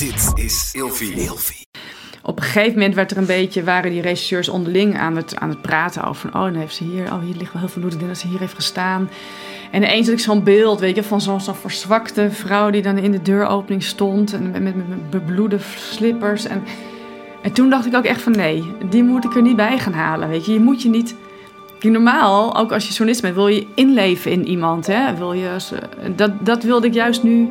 Dit is Ilfie. Op een gegeven moment werd er een beetje, waren die regisseurs onderling aan het, aan het praten over... oh, dan heeft ze hier, oh, hier ligt wel heel veel bloed. Ik denk dat ze hier heeft gestaan. En ineens had ik zo'n beeld, weet je, van zo'n zo'n verzwakte vrouw... die dan in de deuropening stond en met, met, met bebloede slippers. En, en toen dacht ik ook echt van nee, die moet ik er niet bij gaan halen, weet je. Je moet je niet... Normaal, ook als je journalist bent, wil je inleven in iemand. Hè? Wil je, dat, dat wilde ik juist nu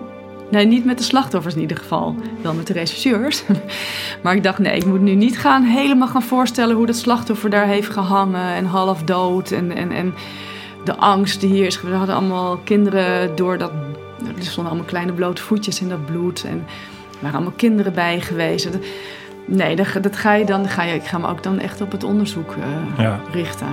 Nee, niet met de slachtoffers in ieder geval. Wel met de rechercheurs. Maar ik dacht, nee, ik moet nu niet gaan helemaal gaan voorstellen hoe dat slachtoffer daar heeft gehangen en half dood. En, en, en de angst die hier is. We hadden allemaal kinderen door dat. Er stonden allemaal kleine blote voetjes in dat bloed. En er waren allemaal kinderen bij geweest. Nee, dat, dat ga je dan. Ga je, ik ga me ook dan echt op het onderzoek uh, Ja. richten.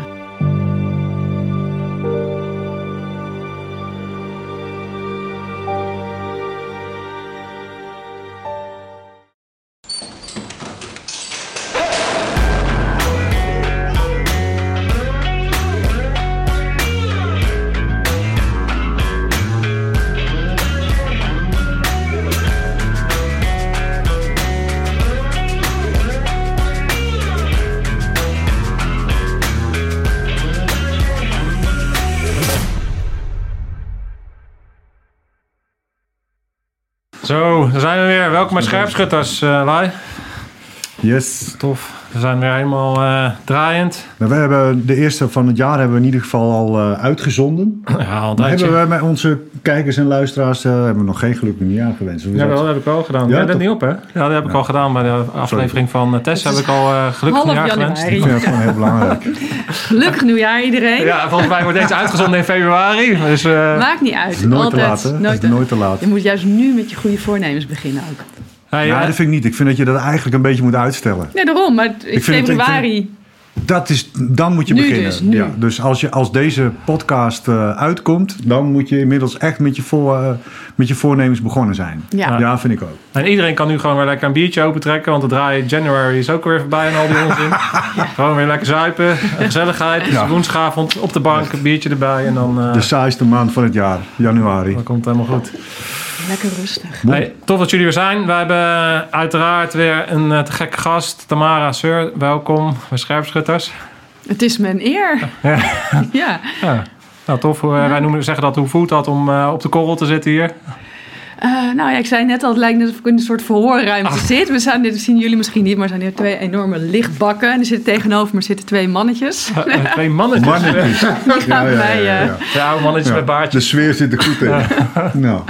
Daar zijn we weer. Welkom bij Scherpschutters, eh Lai. Yes. Tof. We zijn weer helemaal eh, draaiend. Nou, we hebben de eerste van het jaar hebben we in ieder geval al eh, uitgezonden. Ja, al hebben we met onze kijkers en luisteraars eh, hebben we nog geen geluk meer aangewenst. Hoe is Ja, dat? dat heb ik al gedaan. Ja, Ja, dat niet op, hè? Ja, dat heb ik al gedaan bij de aflevering van Tess. Heb ik al eh gelukkig nieuwjaar gewenst. Ik vind dat gewoon heel belangrijk. Gelukkig nieuwjaar iedereen. Ja, volgens mij wordt deze uitgezonden in februari. Dus eh, Maakt niet uit. Het is nooit te laat, Nooit nooit te laat. Je moet juist nu met je goede voornemens beginnen ook. Hey, Ja, dat vind ik niet. Ik vind dat je dat eigenlijk een beetje moet uitstellen. Nee, daarom. Maar in vind het- ik vind februari... Dat is, dan moet je Nu beginnen. dus, nu. Ja, dus als, je, als deze podcast eh, uitkomt, dan moet je inmiddels echt met je, voor, eh, met je voornemens begonnen zijn. Ja. Ja, vind ik ook. En iedereen kan nu gewoon weer lekker een biertje opentrekken. Want het draaien January is ook weer voorbij en al die onzin. Gewoon weer lekker zuipen. Gezelligheid. Ja. woensdagavond op de bank. Een biertje erbij. En dan, eh, De saaiste maand van het jaar, januari. dan komt helemaal goed. Lekker rustig. Hey, tof dat jullie er zijn. We hebben uiteraard weer een eh, te gekke gast. Tamara Seur, welkom bij Scherpschutters. Het is een eer. Ja. ja. Ja. Nou, tof. Hoe, Wij noemen, zeggen dat, hoe voelt dat om eh, op de korrel te zitten hier? Eh, nou ja, ik zei net al, het lijkt net of ik in een soort verhoorruimte Ah. zit. We zijn, dit zien jullie misschien niet, maar er zijn hier twee enorme lichtbakken. En er zitten tegenover me zitten twee mannetjes. Eh, Twee mannetjes. Mannetjes. Die gaan mij... eh, Twee oude mannetjes Ja, met baardjes. De sfeer zit er goed in. Nou,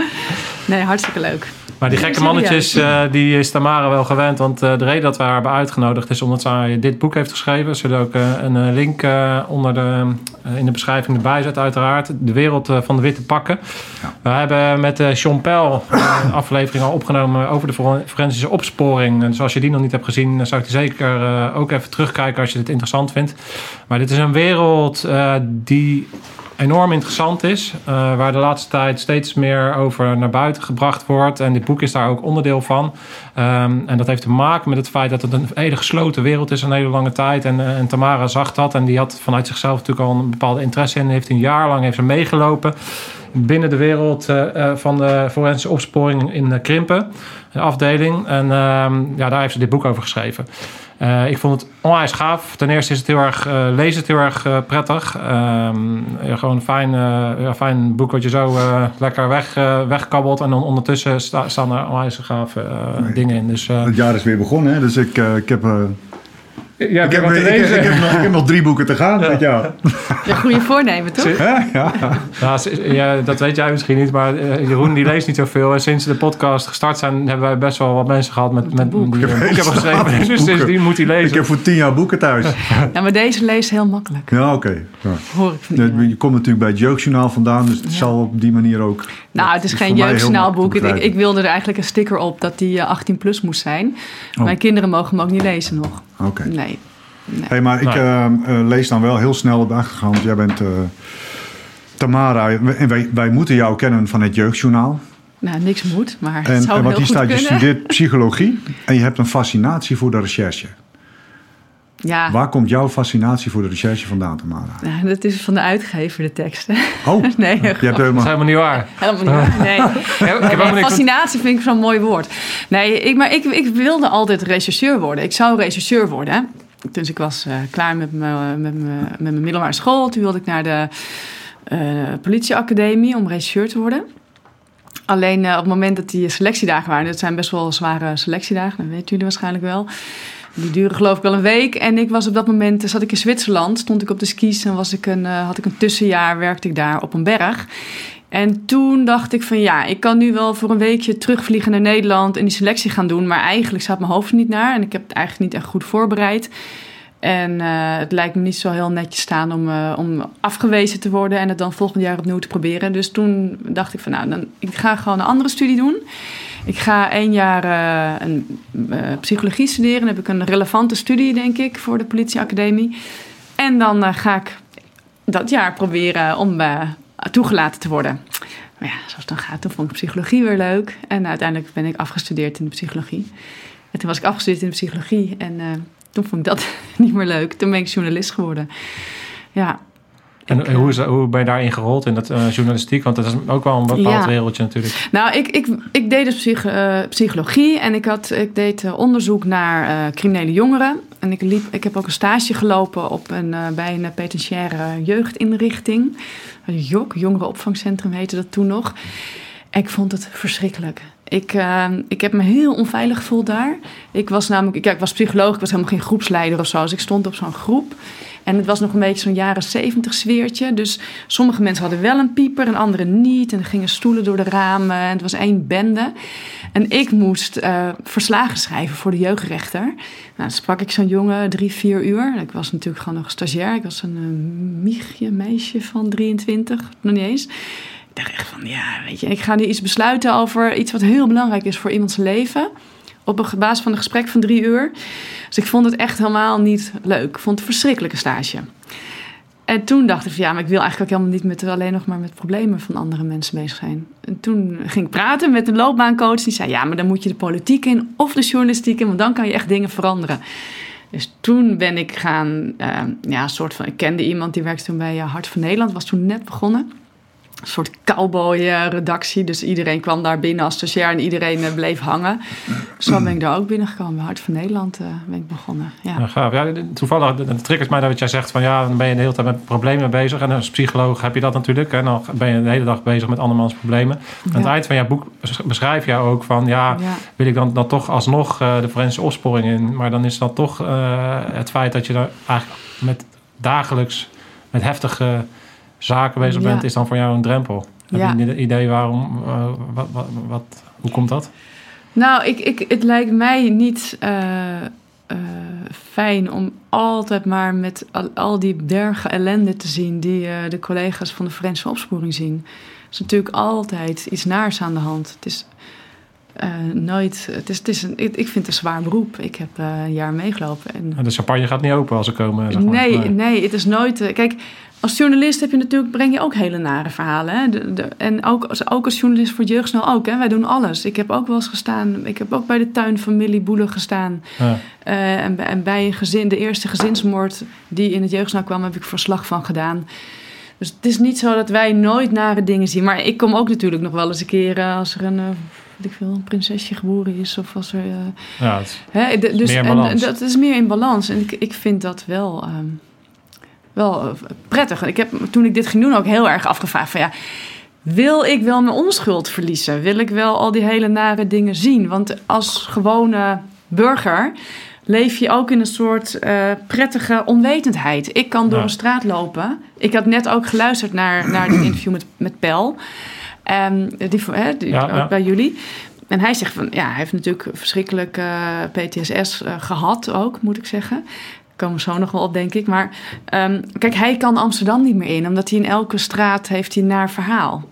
Nee, hartstikke leuk. Maar die gekke mannetjes, eh, die is Tamara wel gewend. Want eh, de reden dat we haar hebben uitgenodigd is omdat zij dit boek heeft geschreven. Zit ook eh, een link eh, onder de, in de beschrijving erbij zet uiteraard. De wereld van de witte pakken. We hebben met eh Sean Pell een aflevering al opgenomen over de for- forensische opsporing. En dus als je die nog niet hebt gezien, dan zou ik die zeker eh, ook even terugkijken als je dit interessant vindt. Maar dit is een wereld eh, die enorm interessant is. eh, waar de laatste tijd steeds meer over naar buiten gebracht wordt. En dit boek is daar ook onderdeel van. Ehm, en dat heeft te maken met het feit dat het een hele gesloten wereld is een hele lange tijd. En, eh, en Tamara zag dat. En die had vanuit zichzelf natuurlijk al een bepaalde interesse in. Heeft een jaar lang heeft ze meegelopen binnen de wereld eh, van de forensische opsporing in Krimpen. Een afdeling. En ehm, ja, daar heeft ze dit boek over geschreven. Eh, ik vond het onwijs gaaf. Ten eerste is het heel erg, eh lezen het heel erg eh, prettig. Ehm, gewoon een fijn, ja, fijn boek wat je zo lekker weg, wegkabbelt. En dan ondertussen sta- staan er onwijs gave eh, dingen in. Dus het jaar is weer begonnen, hè? dus ik, ik heb... eh, ja, ik, heb, ik, ik, ik heb nog, ik heb nog drie boeken te gaan dit jaar. Ja, goede voornemen, toch? Ja. Ja, ja, dat weet jij misschien niet, maar eh, Jeroen die leest niet zoveel. En sinds de podcast gestart zijn, hebben wij best wel wat mensen gehad met, met die een boek hebben geschreven. Dus Boeken. sindsdien moet hij Ik lezen. heb voor tien jaar boeken thuis. Ja, maar deze leest heel makkelijk. Ja, oké. Ja. Hoor ik van Je komt natuurlijk bij het Jeugdjournaal vandaan, dus het zal op die manier ook... Nou, het is geen jeugdjournaalboek. Ik, ik wilde er eigenlijk een sticker op dat die eh, 18 plus moest zijn. Oh. Mijn kinderen mogen hem ook niet lezen nog. Oké. Nee. nee. Hey, maar ik Nee. eh, eh, lees dan wel heel snel op de achtergrond. Jij bent eh, Tamara en wij, wij moeten jou kennen van het Jeugdjournaal. Nou, niks moet, maar het En, zou en heel wat hier goed staat, je studeert psychologie en je hebt een fascinatie voor de recherche. Ja, Waar komt jouw fascinatie voor de recherche vandaan, Tamara? Nou, dat is van de uitgever, de tekst. hè? Oh, Nee, je hebt Dat is helemaal... helemaal niet waar. helemaal niet. waar. Nee. Ik niks fascinatie vind ik zo'n mooi woord. Nee, ik, maar ik, ik wilde altijd rechercheur worden. Ik zou rechercheur worden. Dus ik was uh, klaar met mijn, met, mijn, met mijn middelbare school. Toen wilde ik naar de uh, politieacademie om rechercheur te worden. Alleen uh, op het moment dat die selectiedagen waren, dat zijn best wel zware selectiedagen, dat weten jullie waarschijnlijk wel. Die duren geloof ik wel een week. En ik was op dat moment, zat ik in Zwitserland, stond ik op de skis en was ik een, uh, had ik een tussenjaar, werkte ik daar op een berg. En toen dacht ik van ja, ik kan nu wel voor een weekje terugvliegen naar Nederland en die selectie gaan doen. Maar eigenlijk staat mijn hoofd er niet naar en ik heb het eigenlijk niet echt goed voorbereid. En uh, het lijkt me niet zo heel netjes staan om, om afgewezen te worden en het dan volgend jaar opnieuw te proberen. Dus toen dacht ik van nou, dan, ik ga gewoon een andere studie doen. Ik ga één jaar uh, een, psychologie studeren. Dan heb ik een relevante studie, denk ik, voor de politieacademie. En dan ga ik dat jaar proberen om toegelaten te worden. Maar ja, zoals het dan gaat, toen vond ik psychologie weer leuk. En uiteindelijk ben ik afgestudeerd in de psychologie. En toen was ik afgestudeerd in de psychologie en toen vond ik dat niet meer leuk. Toen ben ik journalist geworden. Ja. En hoe, is, hoe ben je daarin gerold in dat uh, journalistiek? Want dat is ook wel een bepaald ja. wereldje natuurlijk. Nou, ik, ik, ik deed dus psych, uh, psychologie en ik, had, ik deed uh, onderzoek naar criminele jongeren. En ik, liep, ik heb ook een stage gelopen op een, bij een penitentiaire jeugdinrichting. JOK, Jongerenopvangcentrum heette dat toen nog. En ik vond het verschrikkelijk. Ik, uh, ik heb me heel onveilig gevoeld daar. Ik was namelijk, ik, ik was psycholoog, ik was helemaal geen groepsleider of zo. Dus ik stond op zo'n groep. En het was nog een beetje zo'n jaren zeventig sfeertje. Dus sommige mensen hadden wel een pieper en anderen niet. En er gingen stoelen door de ramen. En het was één bende. En ik moest uh, verslagen schrijven voor de jeugdrechter. Nou, dan sprak ik zo'n jongen drie, vier uur. Ik was natuurlijk gewoon nog stagiair. Ik was een uh, michje, meisje van 23, nog niet eens dacht echt van, ja, weet je, ik ga nu iets besluiten over iets wat heel belangrijk is voor iemands leven. Op een basis van een gesprek van drie uur. Dus ik vond het echt helemaal niet leuk. Ik vond het een verschrikkelijke stage. En toen dacht ik van ja, maar ik wil eigenlijk ook helemaal niet met, alleen nog maar met problemen van andere mensen bezig zijn. En toen ging ik praten met een loopbaancoach. Die zei ja, maar dan moet je de politiek in of de journalistiek in, want dan kan je echt dingen veranderen. Dus toen ben ik gaan, uh, ja, een soort van, ik kende iemand die werkte toen bij Hart van Nederland, was toen net begonnen een soort cowboy-redactie. Dus iedereen kwam daar binnen als stagiair en iedereen eh, bleef hangen. Zo ben ik daar ook binnengekomen. Bij Hart van Nederland uh, ben ik begonnen. Ja. Ja, gaaf. Ja, toevallig het triggert mij dat jij zegt van ja, dan ben je de hele tijd met problemen bezig. En als psycholoog heb je dat natuurlijk. En dan ben je de hele dag bezig met andermans problemen. Ja. Aan het eind van jouw boek beschrijf je ook van ja, ja. wil ik dan, dan toch alsnog uh, de forensische opsporing in. Maar dan is dat toch het feit dat je daar eigenlijk met dagelijks met heftige zaken bezig bent, is dan voor jou een drempel. Heb je een idee waarom? Uh, wat, wat, wat, hoe komt dat? Nou, ik, ik, het lijkt mij niet uh, uh, fijn om altijd maar met al, al, die bergen ellende te zien die de collega's van de forensische opsporing zien. Er is natuurlijk altijd iets naars aan de hand. Het is nooit. Het is, het is een, ik, ik vind het een zwaar beroep. Ik heb een jaar meegelopen. En... De champagne gaat niet open als ze komen. Zeg maar. nee, nee, nee, het is nooit. kijk, als journalist heb je natuurlijk, breng je ook hele nare verhalen. Hè? De, de, en ook, ook als journalist voor jeugdsnel ook. Hè? Wij doen alles. Ik heb ook wel eens gestaan. Ik heb ook bij de tuinfamilie Boelen gestaan. Ja. Uh, en, en, bij een gezin, de eerste gezinsmoord die in het jeugdsnel kwam, heb ik verslag van gedaan. Dus het is niet zo dat wij nooit nare dingen zien. Maar ik kom ook natuurlijk nog wel eens een keer uh, als er een. Uh, ik veel, een prinsesje geboren is of als er. ja, het hè, dus, meer. En, dat is meer in balans. En ik, ik vind dat wel. Um, wel eh, prettig. Ik heb toen ik dit ging doen ook heel erg afgevraagd van ja, wil ik wel mijn onschuld verliezen? Wil ik wel al die hele nare dingen zien? Want als gewone burger leef je ook in een soort uh, prettige onwetendheid. Ik kan door ja. een straat lopen. Ik had net ook geluisterd naar, naar dit interview met, met Pel. Um, die, hè, die, ja, ja. bij jullie. En hij zegt van, ja, hij heeft natuurlijk verschrikkelijk uh, PTSS uh, gehad ook, moet ik zeggen komen we zo nog wel op, denk ik. Maar um, kijk, hij kan Amsterdam niet meer in, omdat hij in elke straat heeft hij een naar verhaal.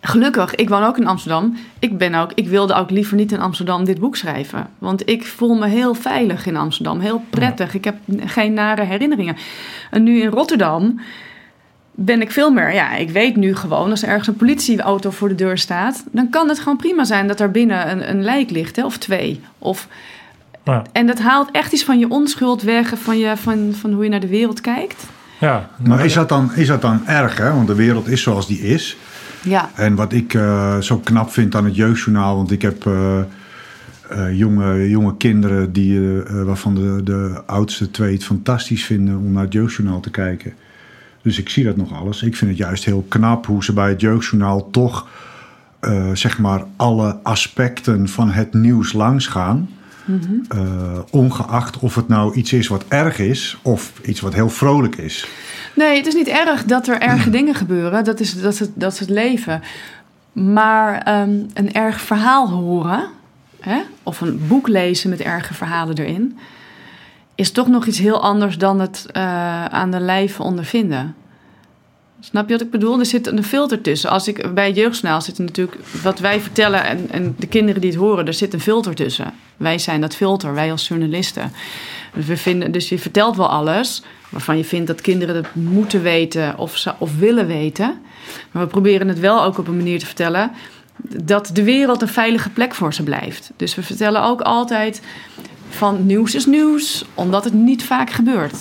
Gelukkig, ik woon ook in Amsterdam. Ik, ben ook, ik wilde ook liever niet in Amsterdam dit boek schrijven. Want ik voel me heel veilig in Amsterdam, heel prettig. Ik heb geen nare herinneringen. En nu in Rotterdam ben ik veel meer. Ja, ik weet nu gewoon, als er ergens een politieauto voor de deur staat, dan kan het gewoon prima zijn dat er binnen een, een lijk ligt, hè, of twee. Of ja. En dat haalt echt iets van je onschuld weg, van, je, van, van hoe je naar de wereld kijkt. Ja. Maar is dat, dan, is dat dan erg, hè? Want de wereld is zoals die is. Ja. En wat ik uh, zo knap vind aan het Jeugdjournaal, want ik heb uh, eh, jonge, jonge kinderen die, eh, eh, waarvan de, de oudste twee het fantastisch vinden om naar het jeugdjournaal te kijken. Dus ik zie dat nog alles. Ik vind het juist heel knap hoe ze bij het jeugdjournaal toch eh, zeg maar alle aspecten van het nieuws langsgaan. Eh, ongeacht of het nou iets is wat erg is of iets wat heel vrolijk is. Nee, het is niet erg dat er erge dingen gebeuren. Dat is, dat is, het, dat is het leven. Maar ehm, een erg verhaal horen, hè? of een boek lezen met erge verhalen erin, is toch nog iets heel anders dan het eh, aan de lijve ondervinden. Snap je wat ik bedoel? Er zit een filter tussen. Als ik bij jeugdsnaal zit natuurlijk wat wij vertellen en, en de kinderen die het horen, er zit een filter tussen. Wij zijn dat filter, wij als journalisten. Dus, we vinden, dus je vertelt wel alles waarvan je vindt dat kinderen het moeten weten of, ze- of willen weten. Maar we proberen het wel ook op een manier te vertellen dat de wereld een veilige plek voor ze blijft. Dus we vertellen ook altijd van nieuws is nieuws, omdat het niet vaak gebeurt.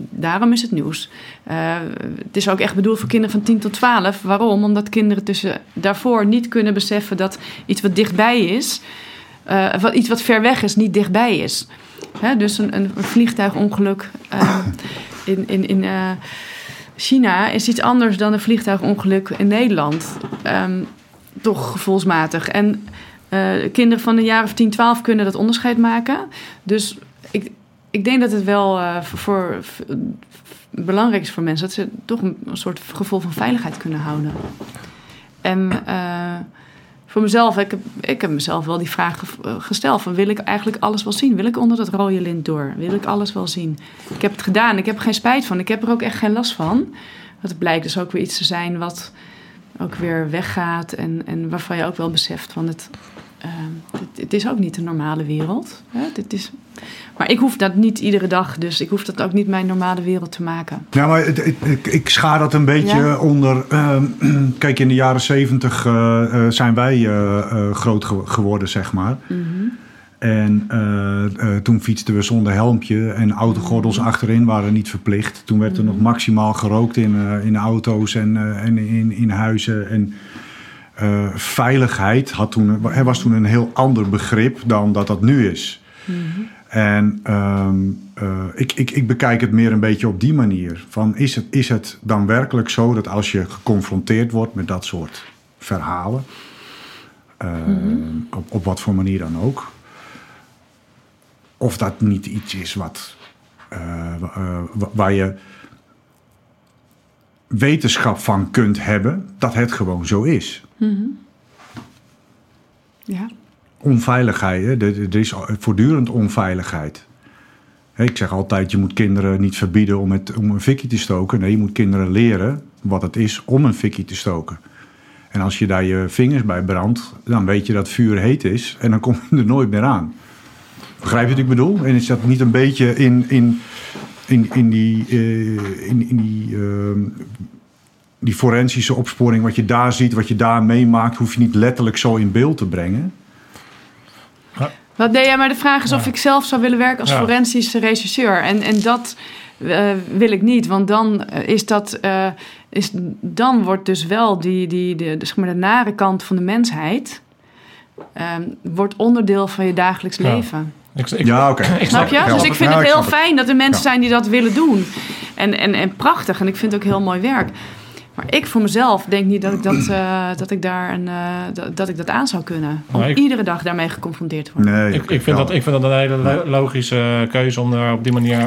Daarom is het nieuws. Eh, het is ook echt bedoeld voor kinderen van 10 tot 12. Waarom? Omdat kinderen tussen daarvoor niet kunnen beseffen dat iets wat dichtbij is, eh, wat, iets wat ver weg is, niet dichtbij is. Hè, dus een, een vliegtuigongeluk eh, in, in, in China is iets anders dan een vliegtuigongeluk in Nederland. Ehm, toch gevoelsmatig. En kinderen van een jaar of 10, 12 kunnen dat onderscheid maken. Dus ik, denk dat het wel eh, voor, belangrijk is voor mensen dat ze toch een, soort gevoel van veiligheid kunnen houden. En eh, voor mezelf, ik heb, ik heb mezelf wel die vraag eh, gesteld: van wil ik eigenlijk alles wel zien? Wil ik onder dat rode lint door? Wil ik alles wel zien? Ik heb het gedaan, ik heb er geen spijt van, ik heb er ook echt geen last van. Het blijkt dus ook weer iets te zijn wat ook weer weggaat en, en waarvan je ook wel beseft van het. Eh, het, het is ook niet de normale wereld. Hè? Dit is, maar ik hoef dat niet iedere dag, dus ik hoef dat ook niet mijn normale wereld te maken. Ja, maar het, ik, ik schaar dat een beetje Ja. onder. ehm, kijk, in de jaren zeventig eh, eh, zijn wij eh, groot ge- geworden, zeg maar. En eh, eh, toen fietsten we zonder helmpje en autogordels achterin waren niet verplicht. Toen werd er nog maximaal gerookt in, in auto's en, en in, in huizen. En eh, veiligheid had toen, was toen een heel ander begrip dan dat dat nu is. En ehm, eh, ik, ik, ik bekijk het meer een beetje op die manier. Van is, het, is het dan werkelijk zo dat als je geconfronteerd wordt met dat soort verhalen, eh, op, op wat voor manier dan ook, of dat niet iets is wat, eh, wa- wa- waar je wetenschap van kunt hebben, dat het gewoon zo is. Ja. onveiligheid. Er, is voortdurend onveiligheid. Ik zeg altijd, je moet kinderen niet verbieden om, het, om een fikkie te stoken. Nee, je moet kinderen leren wat het is om een fikkie te stoken. En als je daar je vingers bij brandt, dan weet je dat vuur heet is. En dan kom je er nooit meer aan. Begrijp je wat ik bedoel? En is dat niet een beetje in, in, in, in die, eh, in, in die, ehm, die forensische opsporing... wat je daar ziet, wat je daar meemaakt... hoef je niet letterlijk zo in beeld te brengen... Wat deed jij? Maar de vraag is of ik zelf zou willen werken als Ja. forensische rechercheur. En, en dat eh, wil ik niet, want dan eh, is dat. eh, is, dan wordt dus wel die, die, de, de, zeg maar de nare kant van de mensheid. ehm, wordt onderdeel van je dagelijks Ja. leven. Ik, ik, Ja, oké. Ik Snap je? Ja, dus ik vind ja, het heel fijn dat er mensen Ja. zijn die dat willen doen. En, en, en prachtig. En ik vind het ook heel mooi werk. Maar ik voor mezelf denk niet dat ik dat, eh, dat, ik daar een, eh, dat, dat ik dat aan zou kunnen. Om ik- iedere dag daarmee geconfronteerd te worden. Nee, ik, ik, vind dat, ik vind dat een hele lo- logische keuze om daar op die manier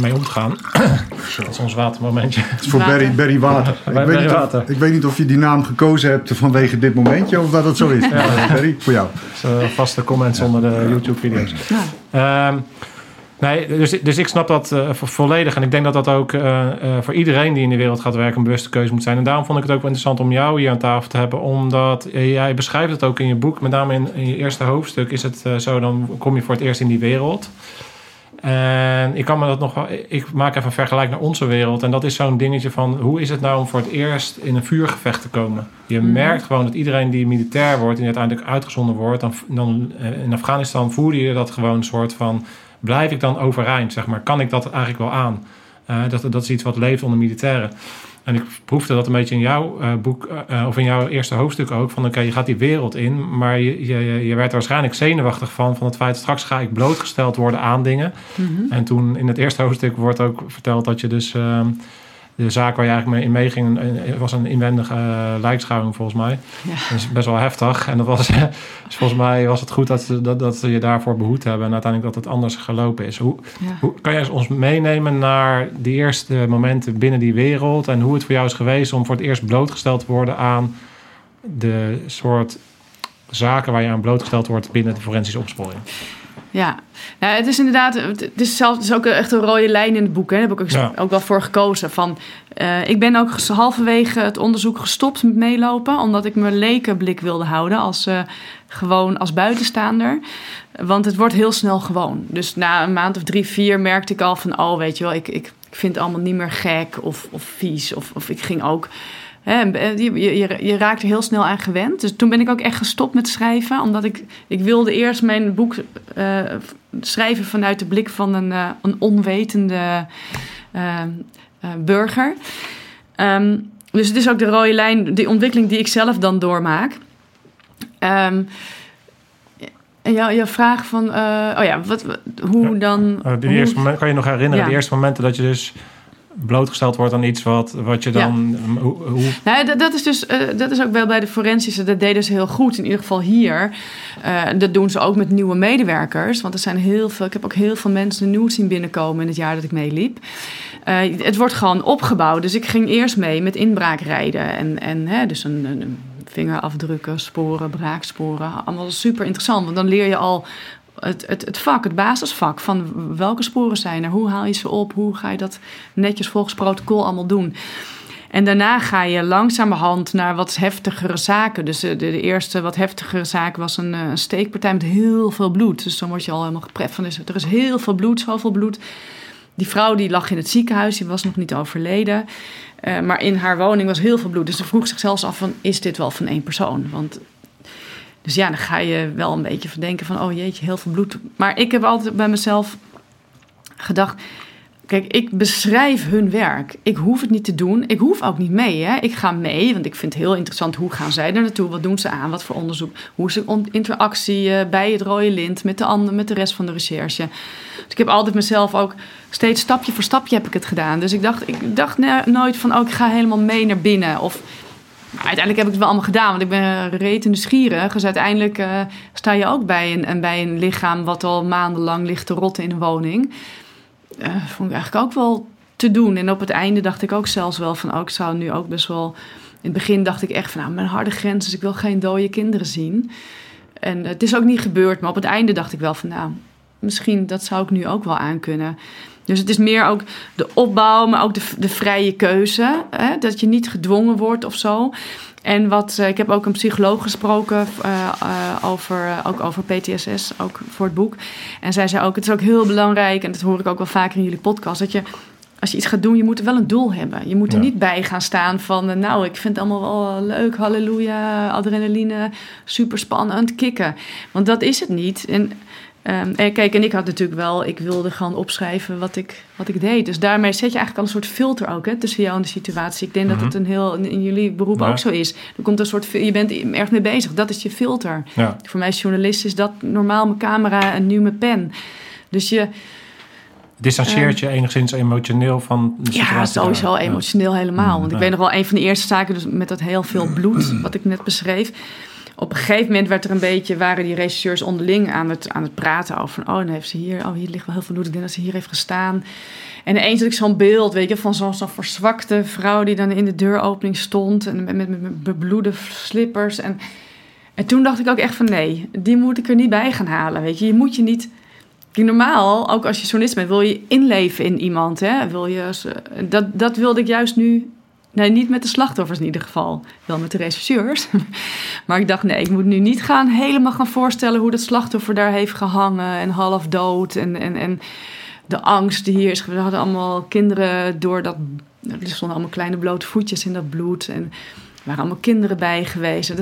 mee om te gaan. Dat is ons watermomentje. Het is voor Water. Barry, Barry Water. Ik Barry weet, niet of, Water. ik weet niet of je die naam gekozen hebt vanwege dit momentje of dat het zo is. Maar, Barry, voor jou. Dat is, vaste comments onder de YouTube-video's. Ja. Ehm, nee, dus, dus ik snap dat eh, vo- volledig. En ik denk dat dat ook eh, eh, voor iedereen die in de wereld gaat werken een bewuste keuze moet zijn. En daarom vond ik het ook wel interessant om jou hier aan tafel te hebben. Omdat jij beschrijft het ook in je boek. Met name in, in je eerste hoofdstuk is het zo. Dan kom je voor het eerst in die wereld. En ik kan me dat nog wel. Ik maak even een vergelijk naar onze wereld. En dat is zo'n dingetje van hoe is het nou om voor het eerst in een vuurgevecht te komen? Je merkt gewoon dat iedereen die militair wordt en die uiteindelijk uitgezonden wordt, dan, dan in Afghanistan voelde je dat gewoon een soort van. Blijf ik dan overeind, zeg maar? Kan ik dat eigenlijk wel aan? Eh, dat, dat is iets wat leeft onder militairen. en ik proefde dat een beetje in jouw eh, boek, uh, of in jouw eerste hoofdstuk ook. Van oké, je gaat die wereld in, maar je, je, je werd er waarschijnlijk zenuwachtig van. Van het feit, straks ga ik blootgesteld worden aan dingen. Mhm. En toen in het eerste hoofdstuk wordt ook verteld dat je dus... De zaak waar je eigenlijk mee in meeging was een inwendige uh, lijkschouwing volgens mij. Ja. Dat is best wel heftig. En dat was, dus volgens mij was het goed dat, dat, dat ze je daarvoor behoed hebben. En uiteindelijk dat het anders gelopen is. Hoe, Ja. hoe kan jij ons meenemen naar die eerste momenten binnen die wereld? En hoe het voor jou is geweest om voor het eerst blootgesteld te worden aan de soort zaken waar je aan blootgesteld wordt binnen de forensische opsporing? Ja, nou, het is inderdaad, het is, zelf, het is ook echt een rode lijn in het boek. Hè. Daar heb ik ook, Ja. ook wel voor gekozen. Van, eh, ik ben ook halverwege het onderzoek gestopt met meelopen, omdat ik mijn lekenblik wilde houden als, eh, gewoon als buitenstaander. Want het wordt heel snel gewoon. Dus na een maand of drie, vier merkte ik al van, oh weet je wel, ik, ik, vind het allemaal niet meer gek of, of vies. Of, of ik ging ook je, je, je raakt er heel snel aan gewend. Dus toen ben ik ook echt gestopt met schrijven. Omdat ik, ik wilde eerst mijn boek uh, schrijven vanuit de blik van een, uh, een onwetende uh, burger. Um, dus het is ook de rode lijn, die ontwikkeling die ik zelf dan doormaak. Um, en jouw, jouw vraag van, oh ja, wat, hoe dan... De eerste moment, kan je nog herinneren, ja. de eerste momenten dat je dus blootgesteld wordt aan iets wat, wat je dan... Ja. Hoe, hoe... Nou, dat, dat, is dus, uh, dat is ook wel bij de forensische, dat deden ze heel goed. In ieder geval hier. Uh, dat doen ze ook met nieuwe medewerkers. Want er zijn heel veel, ik heb ook heel veel mensen nieuw zien binnenkomen in het jaar dat ik meeliep. Uh, het wordt gewoon opgebouwd. Dus ik ging eerst mee met inbraakrijden. En, en hè, dus een, een vingerafdrukken, sporen, braaksporen. Allemaal super interessant. Want dan leer je al het, het, het vak, het basisvak van welke sporen zijn er, hoe haal je ze op, hoe ga je dat netjes volgens protocol allemaal doen. En daarna ga je langzamerhand naar wat heftigere zaken. Dus de, de, eerste wat heftigere zaak was een, een, steekpartij met heel veel bloed. Dus dan word je al helemaal geprept van, er is heel veel bloed, zoveel bloed. Die vrouw die lag in het ziekenhuis, die was nog niet overleden. Uh, maar in haar woning was heel veel bloed. Dus ze vroeg zich zelfs af van, is dit wel van één persoon? Want dus ja, dan ga je wel een beetje verdenken van, oh jeetje, heel veel bloed. Maar ik heb altijd bij mezelf gedacht, kijk, ik beschrijf hun werk. Ik hoef het niet te doen. Ik hoef ook niet mee. Hè? Ik ga mee, want ik vind het heel interessant. Hoe gaan zij er naartoe? Wat doen ze aan? Wat voor onderzoek? Hoe is de interactie uh, bij het rode lint met de, andere, met de rest van de recherche? Dus ik heb altijd mezelf ook steeds stapje voor stapje heb ik het gedaan. Dus ik dacht, ik dacht nooit van, oh, ik ga helemaal mee naar binnen. Of uiteindelijk heb ik het wel allemaal gedaan, want ik ben rete nieuwsgierig. Dus uiteindelijk uh, sta je ook bij een, bij een lichaam wat al maandenlang ligt te rotten in een woning. Uh, vond ik eigenlijk ook wel te doen. En op het einde dacht ik ook zelfs wel van, oh, ik zou nu ook best wel... In het begin dacht ik echt van, nou, mijn harde grens, dus ik wil geen dode kinderen zien. En het is ook niet gebeurd, maar op het einde dacht ik wel van, nou, misschien dat zou ik nu ook wel aankunnen. Dus het is meer ook de opbouw, maar ook de, de vrije keuze. Hè? Dat je niet gedwongen wordt of zo. En wat, uh, ik heb ook een psycholoog gesproken uh, uh, over, ook over PTSS, ook voor het boek. En zij zei ook, het is ook heel belangrijk, en dat hoor ik ook wel vaker in jullie podcast, dat je als je iets gaat doen, je moet er wel een doel hebben. Je moet er ja. niet bij gaan staan van, nou, ik vind het allemaal wel leuk, halleluja, adrenaline, super spannend, kicken. Want dat is het niet. En Um, en kijk, en ik had natuurlijk wel, ik wilde gewoon opschrijven wat ik, wat ik deed. Dus daarmee zet je eigenlijk al een soort filter ook hè, tussen jou en de situatie. Ik denk mm -hmm. dat het een heel, in jullie beroep ja. ook zo is. Er komt een soort, je bent erg mee bezig, dat is je filter. Ja. Voor mij als journalist is dat normaal mijn camera en nu mijn pen. Dus je... Distancieert je enigszins emotioneel van de situatie? Ja, sowieso daar. emotioneel helemaal. Want ik weet nog wel, een van de eerste zaken dus met dat heel veel bloed, wat ik net beschreef op een gegeven moment werd er een beetje, waren die regisseurs onderling aan het, aan het praten over. Oh, dan heeft ze hier, oh, hier ligt wel heel veel bloed. Ik denk dat ze hier heeft gestaan. En ineens had ik zo'n beeld, weet je, van zo'n zo verzwakte vrouw die dan in de deuropening stond. En met, met, met bebloede slippers. En, en toen dacht ik ook echt van nee, die moet ik er niet bij gaan halen. Weet je, je moet je niet. Normaal, ook als je journalist bent, wil je inleven in iemand. Hè? Wil je, dat, dat wilde ik juist nu Niet met de slachtoffers in ieder geval. Wel met de rechercheurs. Maar ik dacht, nee, ik moet nu niet gaan helemaal gaan voorstellen hoe dat slachtoffer daar heeft gehangen en half dood. En, en, en de angst die hier is. We hadden allemaal kinderen door dat. Er stonden allemaal kleine blote voetjes in dat bloed. En er waren allemaal kinderen bij geweest.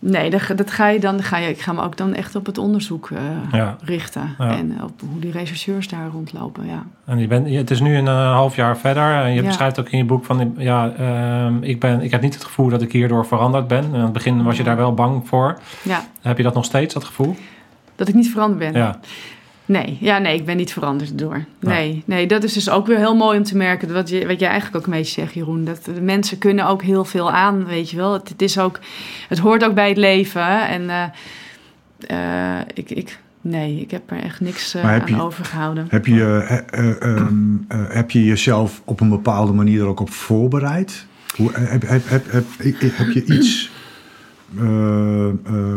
Nee, dat, dat ga je dan, ga je, ik ga me ook dan echt op het onderzoek eh, Ja. richten. Ja. En op hoe die rechercheurs daar rondlopen, ja. En je bent, het is nu een eh, half jaar verder. En je Ja. beschrijft ook in je boek van... Ja, ehm, ik, ben, ik heb niet het gevoel dat ik hierdoor veranderd ben. En aan het begin was je daar wel bang voor. Ja, Heb je dat nog steeds, dat gevoel? dat ik niet veranderd ben. Ja. Nee, ja, nee, ik ben niet veranderd door. Nee, nee, dat is dus ook weer heel mooi om te merken. Wat, je, wat jij eigenlijk ook een beetje zegt, Jeroen. Dat de mensen kunnen ook heel veel aan, weet je wel. Het, het is ook, het hoort ook bij het leven. En eh, eh, ik, ik, nee, ik heb er echt niks heb aan je- overgehouden. Heb je, eh, eh, ehm, eh, heb je jezelf op een bepaalde manier er ook op voorbereid? Hoe, heb, heb, heb, heb, heb je iets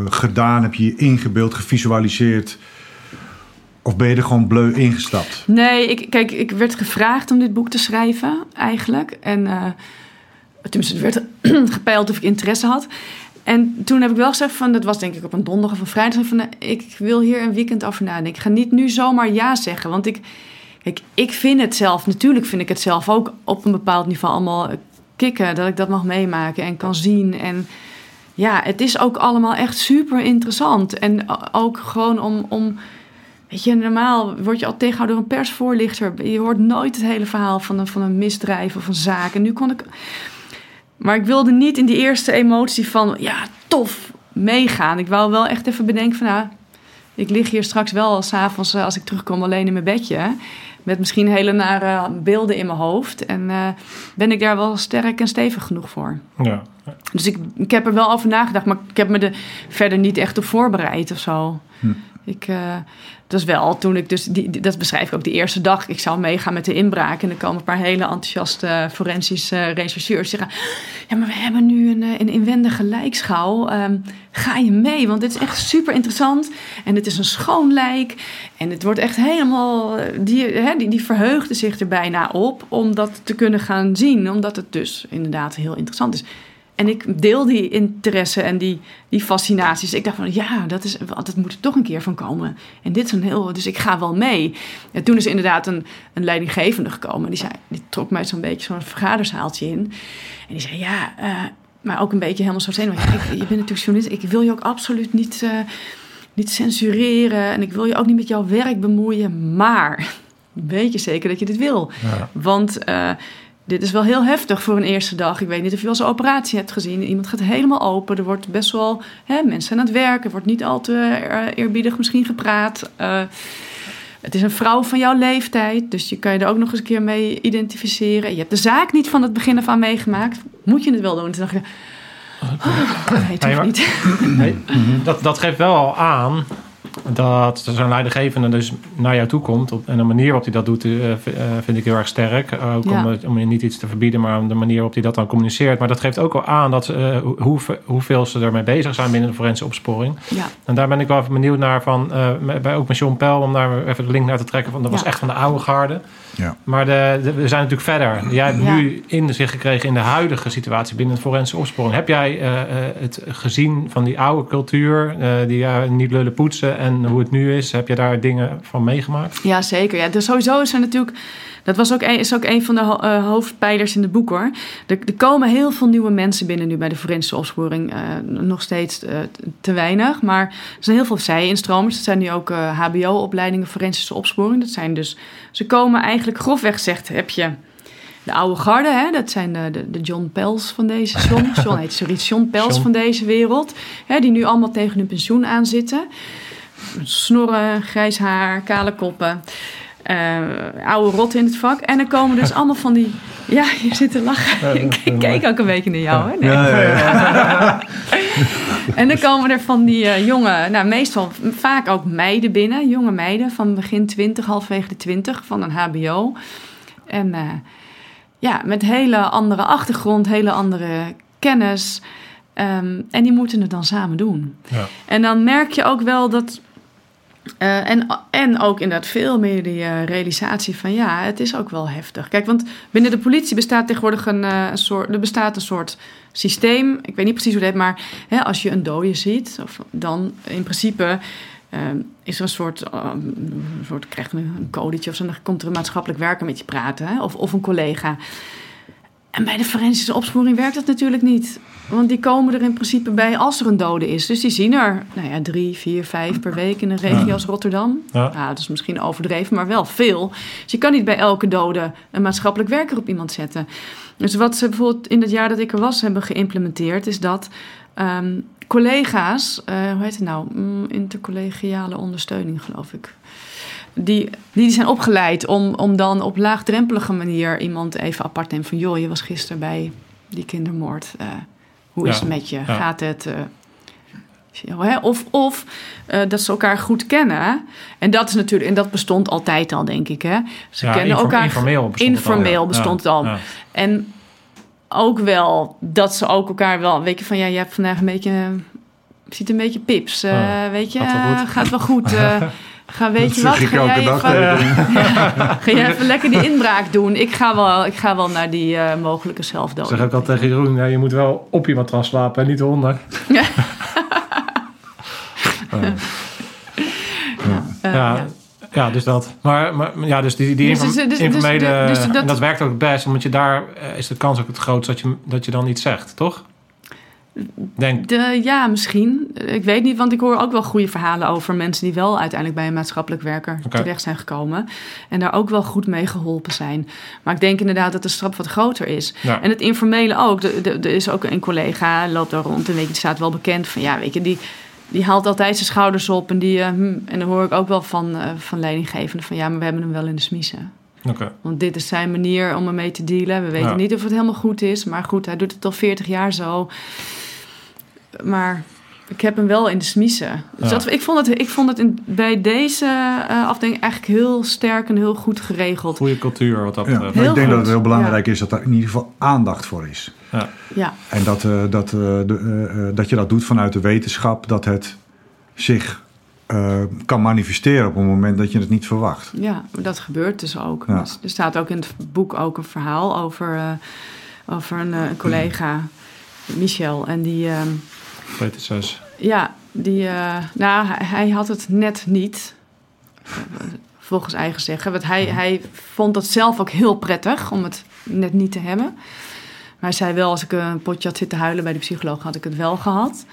gedaan? Heb je je ingebeeld, gevisualiseerd? Of ben je er gewoon bleu ingestapt? Nee, ik, kijk, ik werd gevraagd om dit boek te schrijven, eigenlijk. En uh, tenminste, werd gepeild of ik interesse had. En toen heb ik wel gezegd van, dat was denk ik op een donderdag of een vrijdag, van, ik wil hier een weekend over nadenken. Ik ga niet nu zomaar ja zeggen, want ik, ik vind het zelf, natuurlijk vind ik het zelf ook op een bepaald niveau allemaal kicken, dat ik dat mag meemaken en kan zien. En ja, het is ook allemaal echt super interessant. En ook gewoon om, om Weet je, normaal word je al tegengehouden door een persvoorlichter. Je hoort nooit het hele verhaal van een, van een misdrijf of een zaak. En nu kon ik. Maar ik wilde niet in die eerste emotie van ja, tof meegaan. Ik wou wel echt even bedenken van nou, ik lig hier straks wel s'avonds als ik terugkom alleen in mijn bedje. Met misschien hele nare beelden in mijn hoofd. En uh, ben ik daar wel sterk en stevig genoeg voor. Ja. Dus ik, ik heb er wel over nagedacht, maar ik heb me er verder niet echt op voorbereid of zo. Hm. Ik, uh, is wel toen ik dus, die, dat beschrijf ik ook de eerste dag. Ik zou meegaan met de inbraak en er komen een paar hele enthousiaste forensische rechercheurs. Die zeggen, ja maar we hebben nu een, een inwendige lijkschouw. Um, ga je mee? Want dit is echt super interessant. En het is een schoon lijk. En het wordt echt helemaal, die, die, die verheugde zich er bijna op om dat te kunnen gaan zien. Omdat het dus inderdaad heel interessant is. En ik deel die interesse en die, die fascinaties. Ik dacht van ja, dat, is, dat moet er toch een keer van komen. En dit is een heel. Dus ik ga wel mee. En toen is inderdaad een, een leidinggevende gekomen. Die, zei, die trok mij zo'n beetje zo'n vergaderzaaltje in. En die zei ja, uh, maar ook een beetje helemaal zo zenuwachtig. Ja, je bent natuurlijk journalist. Ik wil je ook absoluut niet, uh, niet censureren. En ik wil je ook niet met jouw werk bemoeien. Maar weet je zeker dat je dit wil? Ja. Want. Uh, dit is wel heel heftig voor een eerste dag. Ik weet niet of je wel zo'n operatie hebt gezien. Iemand gaat helemaal open. Er wordt best wel hè, mensen aan het werk. Er wordt niet al te eerbiedig misschien gepraat. Uh, het is een vrouw van jouw leeftijd. Dus je kan je er ook nog eens een keer mee identificeren. Je hebt de zaak niet van het begin af aan meegemaakt. Moet je het wel doen? En toen dacht je... Oh, nee, maar, niet. Nee, dat, dat geeft wel al aan dat zo'n leidinggevende dus naar jou toe komt. Op, en de manier waarop hij dat doet, uh, vind ik heel erg sterk. Ook ja. om, om je niet iets te verbieden, maar de manier waarop hij dat dan communiceert. Maar dat geeft ook al aan dat, uh, hoe, hoeveel ze ermee bezig zijn binnen de forensische opsporing. Ja. En daar ben ik wel even benieuwd naar van, uh, bij, ook met John Pel, om daar even de link naar te trekken. Van, dat was echt van de oude garde. Ja. Maar de, de- we zijn natuurlijk verder. Jij hebt Ja. nu inzicht gekregen in de huidige situatie binnen de forensische opsporing. Heb jij eh, eh, het gezien van die oude cultuur, eh, die uh, niet lullen poetsen en hoe het nu is? Heb je daar dingen van meegemaakt? Ja, zeker. Ja, dus sowieso is er natuurlijk. Dat was ook een, is ook een van de ho- eh, hoofdpijlers in het boek hoor. Er, er komen heel veel nieuwe mensen binnen nu bij de forensische opsporing. Eh, nog steeds eh, te weinig. Maar er zijn heel veel zij-instromers. Dat zijn nu ook HBO-opleidingen forensische opsporing. Dat zijn dus. Ze komen eigenlijk grofweg gezegd. Heb je de oude garde, hè? dat zijn de, de, de John Pels van deze. John, John heet sorry, John Pels John. van deze wereld. Hè, die nu allemaal tegen hun pensioen aanzitten. Snorren, grijs haar, kale koppen. eh, oude rot in het vak. En dan komen dus allemaal van die... Ja, je zit te lachen. Ik keek ook een beetje naar jou. Hè? Nee. Ja, ja, ja. En dan komen er van die eh, jonge, nou meestal vaak ook meiden binnen. Jonge meiden van begin 20, halfwege de 20 van een HBO. En eh, ja, met hele andere achtergrond, hele andere kennis. Ehm, en die moeten het dan samen doen. Ja. En dan merk je ook wel dat. Eh, en, en ook inderdaad veel meer die eh, realisatie van ja, het is ook wel heftig. Kijk, want binnen de politie bestaat tegenwoordig een, eh, soort. Er bestaat een soort systeem. Ik weet niet precies hoe dat maar hè, als je een dode ziet, of, dan in principe. ehm, is er een soort, eh, een soort krijgt een, een codetje of zo, dan komt er een maatschappelijk werker met je praten, hè, of, of een collega. En bij de forensische opsporing werkt dat natuurlijk niet. Want die komen er in principe bij als er een dode is. Dus die zien er nou ja, drie, vier, vijf per week in een regio als Rotterdam. Ja. Nou, dat is misschien overdreven, maar wel veel. Dus je kan niet bij elke dode een maatschappelijk werker op iemand zetten. Dus wat ze bijvoorbeeld in het jaar dat ik er was hebben geïmplementeerd... is dat ehm, collega's, eh, hoe heet het nou? Mm, intercollegiale ondersteuning, geloof ik. Die, die zijn opgeleid om, om dan op laagdrempelige manier iemand even apart te nemen. Van joh, je was gisteren bij die kindermoord. Eh, hoe is het met je? ja. Gaat het? eh? Of, of eh, dat ze elkaar goed kennen. En dat is natuurlijk, en dat bestond altijd al, denk ik. Hè? Ze Ja, kennen elkaar. informeel bestond al, informeel ja. bestond Ja, het al. ja. En ook wel dat ze ook elkaar wel, weet je, van ja, je hebt vandaag een beetje, ziet een beetje pips, Ja, weet je, gaat wel goed. gaat wel goed. ga, weet Dat je wat, ga jij, dag even, ga jij even lekker die inbraak doen. Ik ga wel, ik ga wel naar die eh, mogelijke zelfdood. zeg ook al tegen Jeroen, ja, je moet wel op je matras slapen en niet onder. Ja. Ja. Eh, ja, ja. ja, dus dat. Maar, maar ja, dus die, die Dus- inform- dus- dus- informele... dus- dat- werkt ook het best, omdat je daar eh, is de kans ook het grootst dat je, dat je dan iets zegt, toch? Denk, De, ja, misschien. Ik weet niet, want ik hoor ook wel goede verhalen over mensen die wel uiteindelijk bij een maatschappelijk werker terecht zijn gekomen. En daar ook wel goed mee geholpen zijn. Maar ik denk inderdaad dat de straf wat groter is. ja. En het informele ook. Er is ook een collega, loopt daar rond en weet je, die staat wel bekend van, ja, weet je, die, die haalt altijd zijn schouders op. En, die, eh, hm, en dan hoor ik ook wel van, eh, van leidinggevenden van, ja, maar we hebben hem wel in de smiezen. Oké. Want dit is zijn manier om ermee te dealen. We weten Ja. niet of het helemaal goed is. Maar goed, hij doet het al 40 jaar zo. Maar ik heb hem wel in de smiezen. Dus Ja. dat, ik vond het, ik vond het in, bij deze eh, afdeling eigenlijk heel sterk en heel goed geregeld. Goede cultuur wat dat Ja, betreft. ik denk goed, dat het heel belangrijk is dat daar in ieder geval aandacht voor is. Ja, En dat, eh, dat, eh, de, dat je dat doet vanuit de wetenschap, dat het zich eh, kan manifesteren op een moment dat je het niet verwacht. ja, dat gebeurt dus ook. Ja. Dus er staat ook in het boek ook een verhaal over, eh, over een, eh, een collega, Michel. En die... Peter 6. Ja, die, eh, nou, hij, had het net niet. Volgens eigen zeggen. Want hij, hij vond dat zelf ook heel prettig om het net niet te hebben. Maar hij zei wel, als ik een potje had zitten huilen bij de psycholoog, had ik het wel gehad.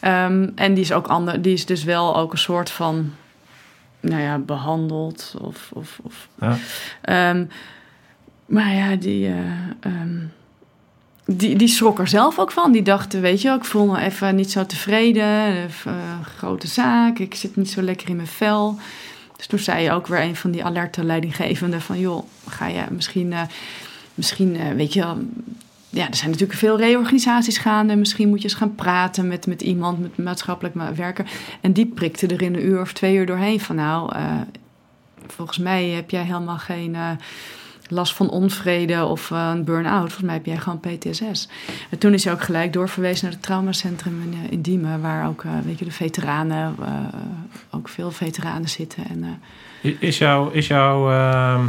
Ehm, en die is ook ander, die is dus wel ook een soort van, nou ja, behandeld. Of, of, of Ja. Ehm, maar ja, die, eh, ehm, die, die schrok er zelf ook van. Die dacht, weet je, wel, ik voel me even niet zo tevreden. Even, eh, grote zaak, ik zit niet zo lekker in mijn vel. Dus toen zei je ook weer een van die alerte leidinggevenden van... joh, ga je misschien, eh, misschien eh, weet je. Ja, er zijn natuurlijk veel reorganisaties gaande. Misschien moet je eens gaan praten met, met iemand, met maatschappelijk ma- werker. En die prikte er in een uur of twee uur doorheen van... nou, volgens mij heb jij helemaal geen last van onvrede of eh, een burn-out. Volgens mij heb jij gewoon PTSS. En toen is hij ook gelijk doorverwezen naar het traumacentrum in, eh, in Diemen... waar ook, eh, weet je, de veteranen, ook veel veteranen zitten. En, Is jouw... Is jouw ehm,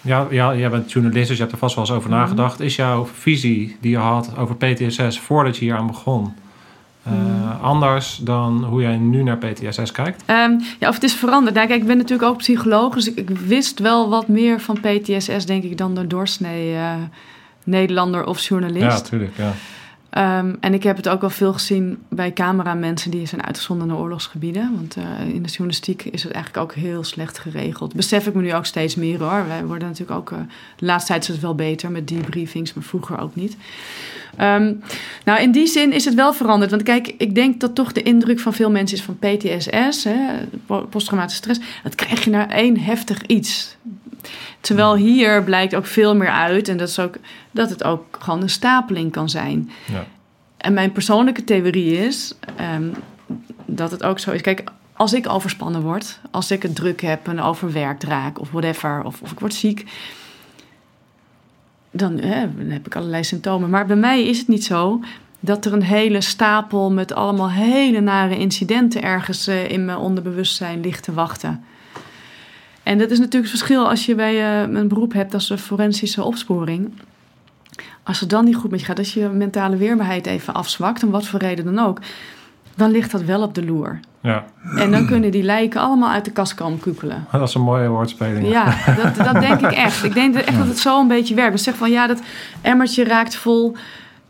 ja, ja, jij bent journalist, dus je hebt er vast wel eens over Mhm. nagedacht. Is jouw visie die je had over PTSS voordat je hier aan begon... eh, Mhm. anders dan hoe jij nu naar PTSS kijkt? Ehm, ja, of het is veranderd. Nou, kijk, ik ben natuurlijk ook psycholoog, dus ik, ik wist wel wat meer van PTSS, denk ik, dan de doorsnee eh, Nederlander of journalist. Ja, tuurlijk. Ja. Ehm, en ik heb het ook wel veel gezien bij cameramensen die zijn uitgezonden naar oorlogsgebieden. Want eh, in de journalistiek is het eigenlijk ook heel slecht geregeld. Besef ik me nu ook steeds meer hoor. Wij worden natuurlijk ook. eh, de laatste tijd is het wel beter met debriefings, maar vroeger ook niet. Ehm, nou, in die zin is het wel veranderd. Want kijk, ik denk dat toch de indruk van veel mensen is van PTSS, posttraumatische stress. Dat krijg je naar één heftig iets. Terwijl hier blijkt ook veel meer uit, en dat, is ook, dat het ook gewoon een stapeling kan zijn. Ja. En mijn persoonlijke theorie is ehm, dat het ook zo is. Kijk, als ik overspannen word, als ik het druk heb en overwerkt raak of whatever, of, of ik word ziek, dan, hè, dan heb ik allerlei symptomen. Maar bij mij is het niet zo dat er een hele stapel met allemaal hele nare incidenten ergens eh, in mijn onderbewustzijn ligt te wachten. En dat is natuurlijk het verschil als je bij eh, een beroep hebt als de forensische opsporing. Als het dan niet goed met je gaat, als je mentale weerbaarheid even afzwakt, om wat voor reden dan ook. dan ligt dat wel op de loer. Ja, En dan kunnen die lijken allemaal uit de kast komen kukelen. dat is een mooie woordspeling. Ja, dat, dat denk ik echt. Ik denk echt dat het zo een beetje werkt. Dus zeg van ja, dat emmertje raakt vol.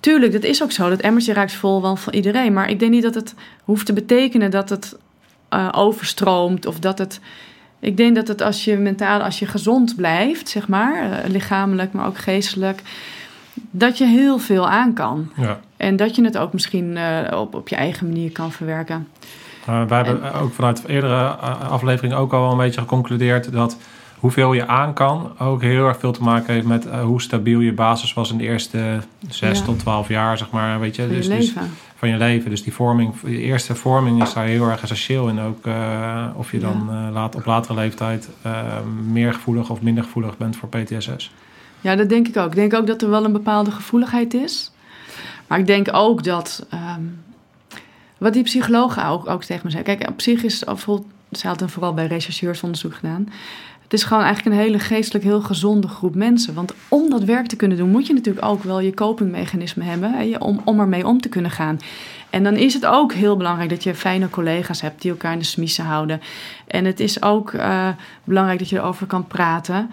Tuurlijk, dat is ook zo. Dat emmertje raakt vol van, van iedereen. Maar ik denk niet dat het hoeft te betekenen dat het eh, overstroomt of dat het. Ik denk dat het als je mentaal, als je gezond blijft, zeg maar, eh, lichamelijk, maar ook geestelijk, dat je heel veel aan kan. Ja. En dat je het ook misschien eh, op, op je eigen manier kan verwerken. Uh, wij hebben ook vanuit eerdere uh, afleveringen ook al een beetje geconcludeerd dat hoeveel je aan kan ook heel erg veel te maken heeft met uh, hoe stabiel je basis was in de eerste 6 Ja. tot 12 jaar, zeg maar. Weet je, je dus, dus leven. Van je leven. Dus die vorming, je eerste vorming is daar heel erg essentieel in. Ook uh, of je dan uh, laat, op latere leeftijd uh, meer gevoelig of minder gevoelig bent voor PTSS. Ja, dat denk ik ook. Ik denk ook dat er wel een bepaalde gevoeligheid is. Maar ik denk ook dat. Um, wat die psychologen ook, ook tegen me zeggen. Kijk, op zich is bijvoorbeeld. Ze hadden vooral bij rechercheurs onderzoek gedaan. Het is gewoon eigenlijk een hele geestelijk heel gezonde groep mensen. Want om dat werk te kunnen doen, moet je natuurlijk ook wel je copingmechanisme hebben. Om, om ermee om te kunnen gaan. En dan is het ook heel belangrijk dat je fijne collega's hebt die elkaar in de smiezen houden. En het is ook uh, belangrijk dat je erover kan praten.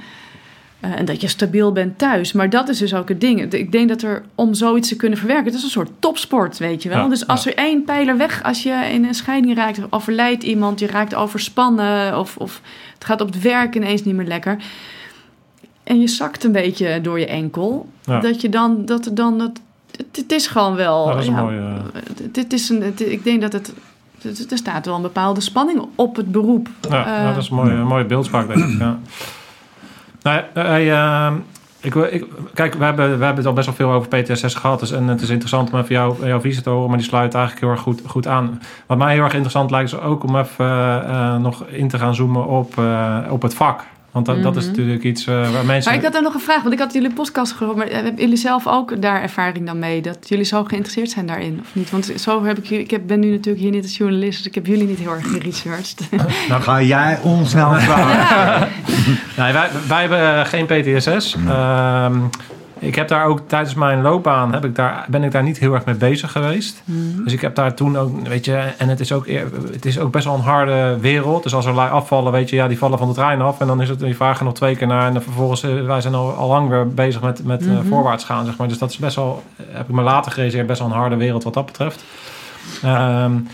Uh, en dat je stabiel bent thuis. Maar dat is dus ook het ding. Ik denk dat er om zoiets te kunnen verwerken, het is een soort topsport, weet je wel. Ja, dus als ja. er één pijler weg, als je in een scheiding raakt, overlijdt iemand, je raakt overspannen of, of het gaat op het werk ineens niet meer lekker. En je zakt een beetje door je enkel. Ja. Dat je dan, dat er dan, dat, het, het is gewoon wel. Dat is een ja, mooie. Het, is een, het, ik denk dat het. Er staat wel een bepaalde spanning op het beroep. Ja, uh, ja dat is een mooie, een mooie beeldspraak, denk ik. Ja. Nou, hey, uh, ik, ik, kijk, we hebben, we hebben het al best wel veel over PTSS gehad. Dus, en het is interessant om even jou, jouw visie te horen, maar die sluit eigenlijk heel erg goed, goed aan. Wat mij heel erg interessant lijkt, is ook om even uh, nog in te gaan zoomen op, uh, op het vak. Want dat, mm -hmm. dat is natuurlijk iets uh, waar mensen. Maar ik had er nog een vraag, want ik had jullie podcast gehoord. Maar hebben jullie zelf ook daar ervaring dan mee? Dat jullie zo geïnteresseerd zijn daarin, of niet? Want zo heb ik jullie. Ik heb, ben nu natuurlijk hier niet als journalist, dus ik heb jullie niet heel erg geresearched. Nou, ga jij ons nou vragen? ja. nee, wij, wij hebben geen PTSS. Mm. Uh, ik heb daar ook tijdens mijn loopbaan heb ik daar, ben ik daar niet heel erg mee bezig geweest. Mm. Dus ik heb daar toen ook, weet je, en het is ook, het is ook best wel een harde wereld. Dus als er lui afvallen, weet je, ja, die vallen van de trein af. En dan is het, die vragen nog twee keer naar. En dan vervolgens, wij zijn al, al lang weer bezig met, met mm -hmm. uh, voorwaarts gaan, zeg maar. Dus dat is best wel, heb ik me later gerealiseerd, best wel een harde wereld wat dat betreft. Um,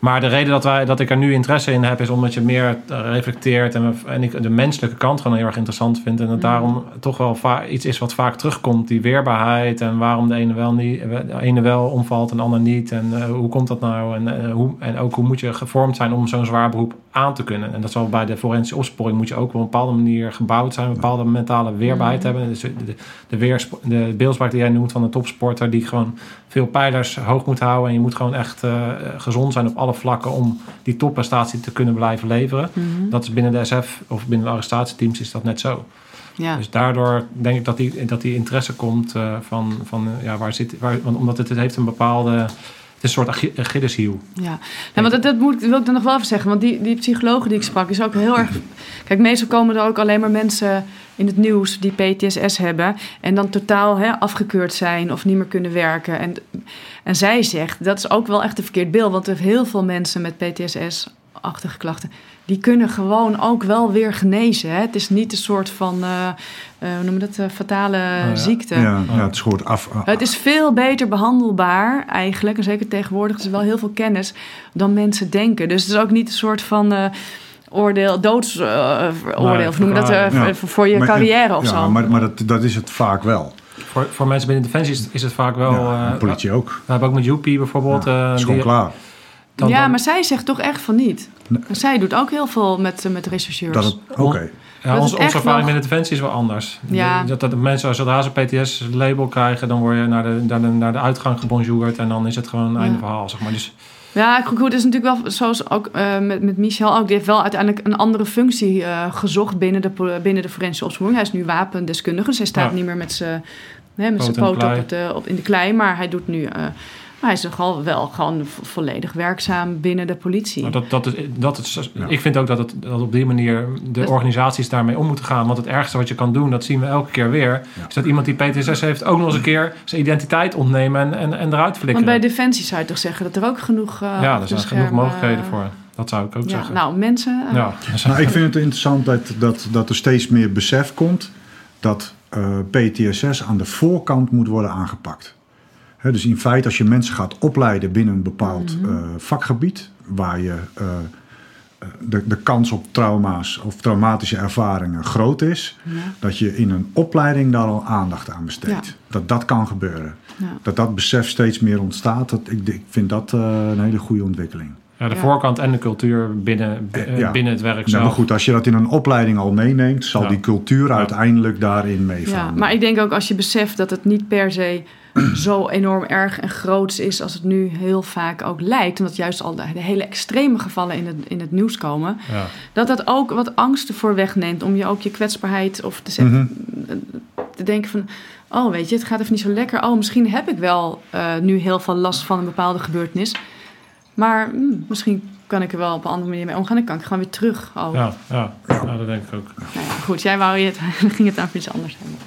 maar de reden dat, wij, dat ik er nu interesse in heb, is omdat je meer reflecteert en, en ik de menselijke kant gewoon heel erg interessant vind. En dat mm. daarom toch wel iets is wat vaak terugkomt, die weerbaarheid en waarom de ene wel, niet, de ene wel omvalt en de ander niet. En uh, hoe komt dat nou? En, uh, hoe, en ook hoe moet je gevormd zijn om zo'n zwaar beroep aan te kunnen? En dat zal bij de forensische opsporing moet je ook op een bepaalde manier gebouwd zijn, een bepaalde mentale weerbaarheid mm. hebben. Dus de, de, de, weer, de beeldspraak die jij noemt van een topsporter die gewoon veel pijlers hoog moet houden en je moet gewoon echt uh, gezond zijn op alle vlakken om die topprestatie te kunnen blijven leveren. Mm -hmm. Dat is binnen de SF of binnen de arrestatieteams is dat net zo. Ja. Dus daardoor denk ik dat die, dat die interesse komt uh, van, van uh, ja, waar zit, waar, want omdat het, het heeft een bepaalde, een soort Achilleshiel. Ja, nou, want dat, moet, wil ik dan nog wel even zeggen, want die, die psychologen die ik sprak is ook heel erg. Kijk, meestal komen er ook alleen maar mensen in het nieuws die PTSS hebben en dan totaal hè, afgekeurd zijn of niet meer kunnen werken. En, en zij zegt, dat is ook wel echt een verkeerd beeld, want er heel veel mensen met PTSS-achtige klachten, die kunnen gewoon ook wel weer genezen. Hè? Het is niet een soort van, uh, hoe noem je dat, uh, fatale oh, ja. ziekte. Ja, ja, het is gewoon af. Het is veel beter behandelbaar eigenlijk, en zeker tegenwoordig is er wel heel veel kennis, dan mensen denken. Dus het is ook niet een soort van oordeel, doodsoordeel, nee, of noem je dat, ja. voor je maar, carrière of ja, zo. Maar, maar dat, dat is het vaak wel. Voor, voor mensen binnen Defensie is, is het vaak wel... Ja, politie ook. We hebben ook met Joepie bijvoorbeeld... Ja, is gewoon die, klaar. Dan, ja, maar zij zegt toch echt van niet. Nee. Zij doet ook heel veel met, met rechercheurs. Oké. Okay. Ja, onze, onze ervaring nog... binnen Defensie is wel anders. Ja. Dat, dat de mensen, zodra ze PTS-label krijgen... dan word je naar de, naar de, naar de uitgang gebonjourd... en dan is het gewoon een einde verhaal, zeg maar. Dus, ja, goed, het is natuurlijk wel zoals ook uh, met, met Michel ook. Die heeft wel uiteindelijk een andere functie uh, gezocht binnen de, binnen de forensische opsporing. Hij is nu wapendeskundige, dus hij staat ja. niet meer met zijn poot op, op, in de klei. Maar hij doet nu Maar hij is nogal wel gewoon vo- volledig werkzaam binnen de politie. Maar dat, dat is, dat is, Ja. Ik vind ook dat, het, dat op die manier de organisaties daarmee om moeten gaan. Want het ergste wat je kan doen, dat zien we elke keer weer... Ja. is dat iemand die PTSS heeft ook nog eens een keer zijn identiteit ontnemen en, en, en eruit flikkeren. Want bij Defensie zou je toch zeggen dat er ook genoeg. eh, ja, er zijn genoeg schermen, mogelijkheden eh, voor. Dat zou ik ook Ja, zeggen. nou, mensen. eh, ja. Nou, ik vind het interessant dat, dat, dat er steeds meer besef komt dat eh, PTSS aan de voorkant moet worden aangepakt. Dus in feite, als je mensen gaat opleiden binnen een bepaald Mhm. eh, vakgebied, waar je eh, eh, de, de kans op trauma's of traumatische ervaringen groot is, ja, dat je in een opleiding daar al aandacht aan besteedt. Ja. Dat dat kan gebeuren. ja. Dat dat besef steeds meer ontstaat, dat, ik, ik vind dat een hele goede ontwikkeling. Ja, de Ja. voorkant en de cultuur binnen, eh, Ja. binnen het werk Nou, zelf. maar goed, als je dat in een opleiding al meeneemt, zal Ja. die cultuur Ja. uiteindelijk daarin meevallen. Ja, maar ik denk ook als je beseft dat het niet per se zo enorm erg en groots is als het nu heel vaak ook lijkt. Omdat juist al de, de hele extreme gevallen in het, in het nieuws komen. Ja. Dat dat ook wat angsten voor wegneemt. Om je ook je kwetsbaarheid of te, zeggen, Mhm. te denken van... Oh, weet je, het gaat even niet zo lekker. Oh, misschien heb ik wel eh, nu heel veel last van een bepaalde gebeurtenis. Maar hm, misschien kan ik er wel op een andere manier mee omgaan. Dan kan ik gewoon weer terug. Oh, Ja, ja, ja, dat denk ik ook. nou ja, goed, jij wou je het, dan ging het over iets anders hebben.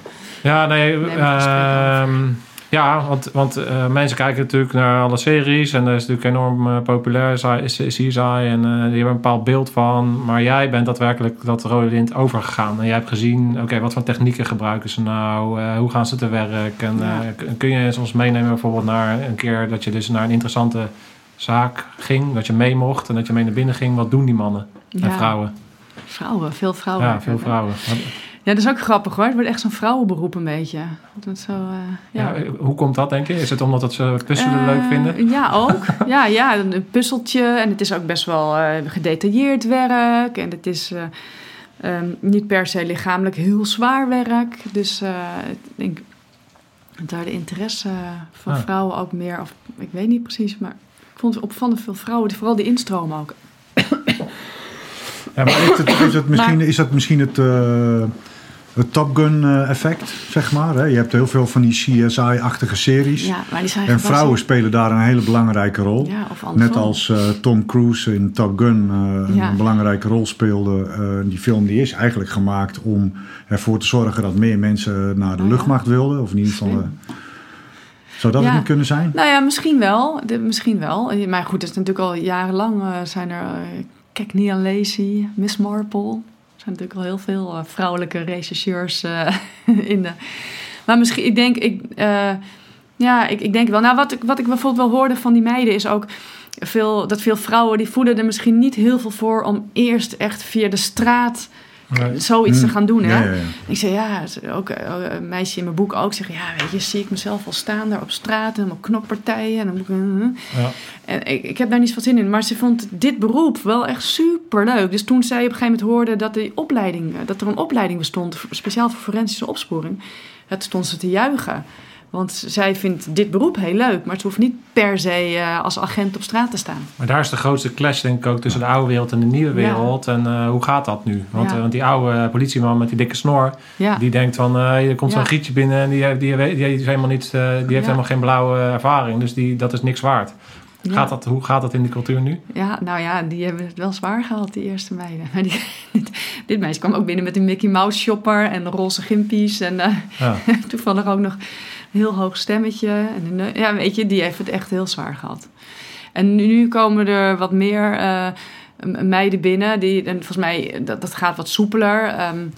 Ja, nee, ehm, ja, want, want eh, mensen kijken natuurlijk naar alle series en dat is natuurlijk enorm eh, populair, CSI, en eh, die hebben een bepaald beeld van. Maar jij bent daadwerkelijk dat rode lint overgegaan en jij hebt gezien, oké, wat voor technieken gebruiken ze nou, hoe gaan ze te werk en Ja. kun je ons meenemen bijvoorbeeld naar een keer dat je dus naar een interessante zaak ging, dat je mee mocht en dat je mee naar binnen ging, wat doen die mannen en Ja, vrouwen? Vrouwen, veel vrouwen. Ja, veel vrouwen. Ja, dat is ook grappig hoor. Het wordt echt zo'n vrouwenberoep een beetje. Dat zo, eh, ja. Ja, hoe komt dat, denk je? Is het omdat dat ze puzzelen Eh, leuk vinden? Ja, ook. ja, ja, een puzzeltje. En het is ook best wel eh, gedetailleerd werk. En het is eh, ehm, niet per se lichamelijk heel zwaar werk. Dus eh, ik denk dat daar de interesse van Ah. vrouwen ook meer... Of, ik weet niet precies, maar vond opvallend veel vrouwen. Vooral die instroom ook. Ja, maar is, het, is, het misschien, is dat misschien het, eh, het Top Gun eh, effect, zeg maar? Hè? Je hebt heel veel van die CSI-achtige series. Ja, maar die zijn en vrouwen spelen daar een hele belangrijke rol. Ja, of andersom. Net als eh, Tom Cruise in Top Gun Ja. een belangrijke rol speelde. Die film die is eigenlijk gemaakt om ervoor te zorgen dat meer mensen naar de Ja. luchtmacht wilden. Of in ieder geval... Eh, zou dat Ja. het niet kunnen zijn? Nou ja, misschien wel. De, misschien wel. Eh, Maar goed, het is natuurlijk al jarenlang eh, zijn er... Uh, kijk, Nia Lacey, Miss Marple. Er zijn natuurlijk al heel veel eh, vrouwelijke rechercheurs eh, in de... Maar misschien, ik denk... Ik, eh, ja, ik, ik denk wel. Nou, wat ik, wat ik bijvoorbeeld wel hoorde van die meiden is ook... Veel, dat veel vrouwen die voelen er misschien niet heel veel voor om eerst echt via de straat Nee. zoiets te Hmm. gaan doen. Hè? Ja, ja, ja. Ik zei ja, ook eh, een meisje in mijn boek ook zeggen, ja, weet je, zie ik mezelf al staan daar op straat, helemaal knokpartijen en dan moet ik. eh, Ja. En ik, ik heb daar niet van zin in, maar ze vond dit beroep wel echt super leuk. Dus toen zij op een gegeven moment hoorde dat opleiding, eh, dat er een opleiding bestond, speciaal voor forensische opsporing, het stond ze te juichen. Want zij vindt dit beroep heel leuk, maar ze hoeft niet per se eh, als agent op straat te staan. Maar daar is de grootste clash denk ik ook tussen de oude wereld en de nieuwe Ja. wereld. En eh, hoe gaat dat nu? Want, Ja. eh, want die oude politieman met die dikke snor, Ja, die denkt van, er komt zo'n gietje binnen en die, heeft- die, is helemaal niet, die heeft helemaal geen blauwe ervaring. Dus die, dat is niks waard. Gaat dat, hoe gaat dat in de cultuur nu? Ja, nou ja, die hebben het wel zwaar gehad, die eerste meiden. Maar die, dit, dit meisje kwam ook binnen met een Mickey Mouse shopper en roze gimpies. En toevallig ook nog heel hoog stemmetje. En ja, weet je, die heeft het echt heel zwaar gehad. En nu, komen er wat meer eh, meiden binnen. Die, en volgens mij, dat, dat gaat wat soepeler. Ehm, eh,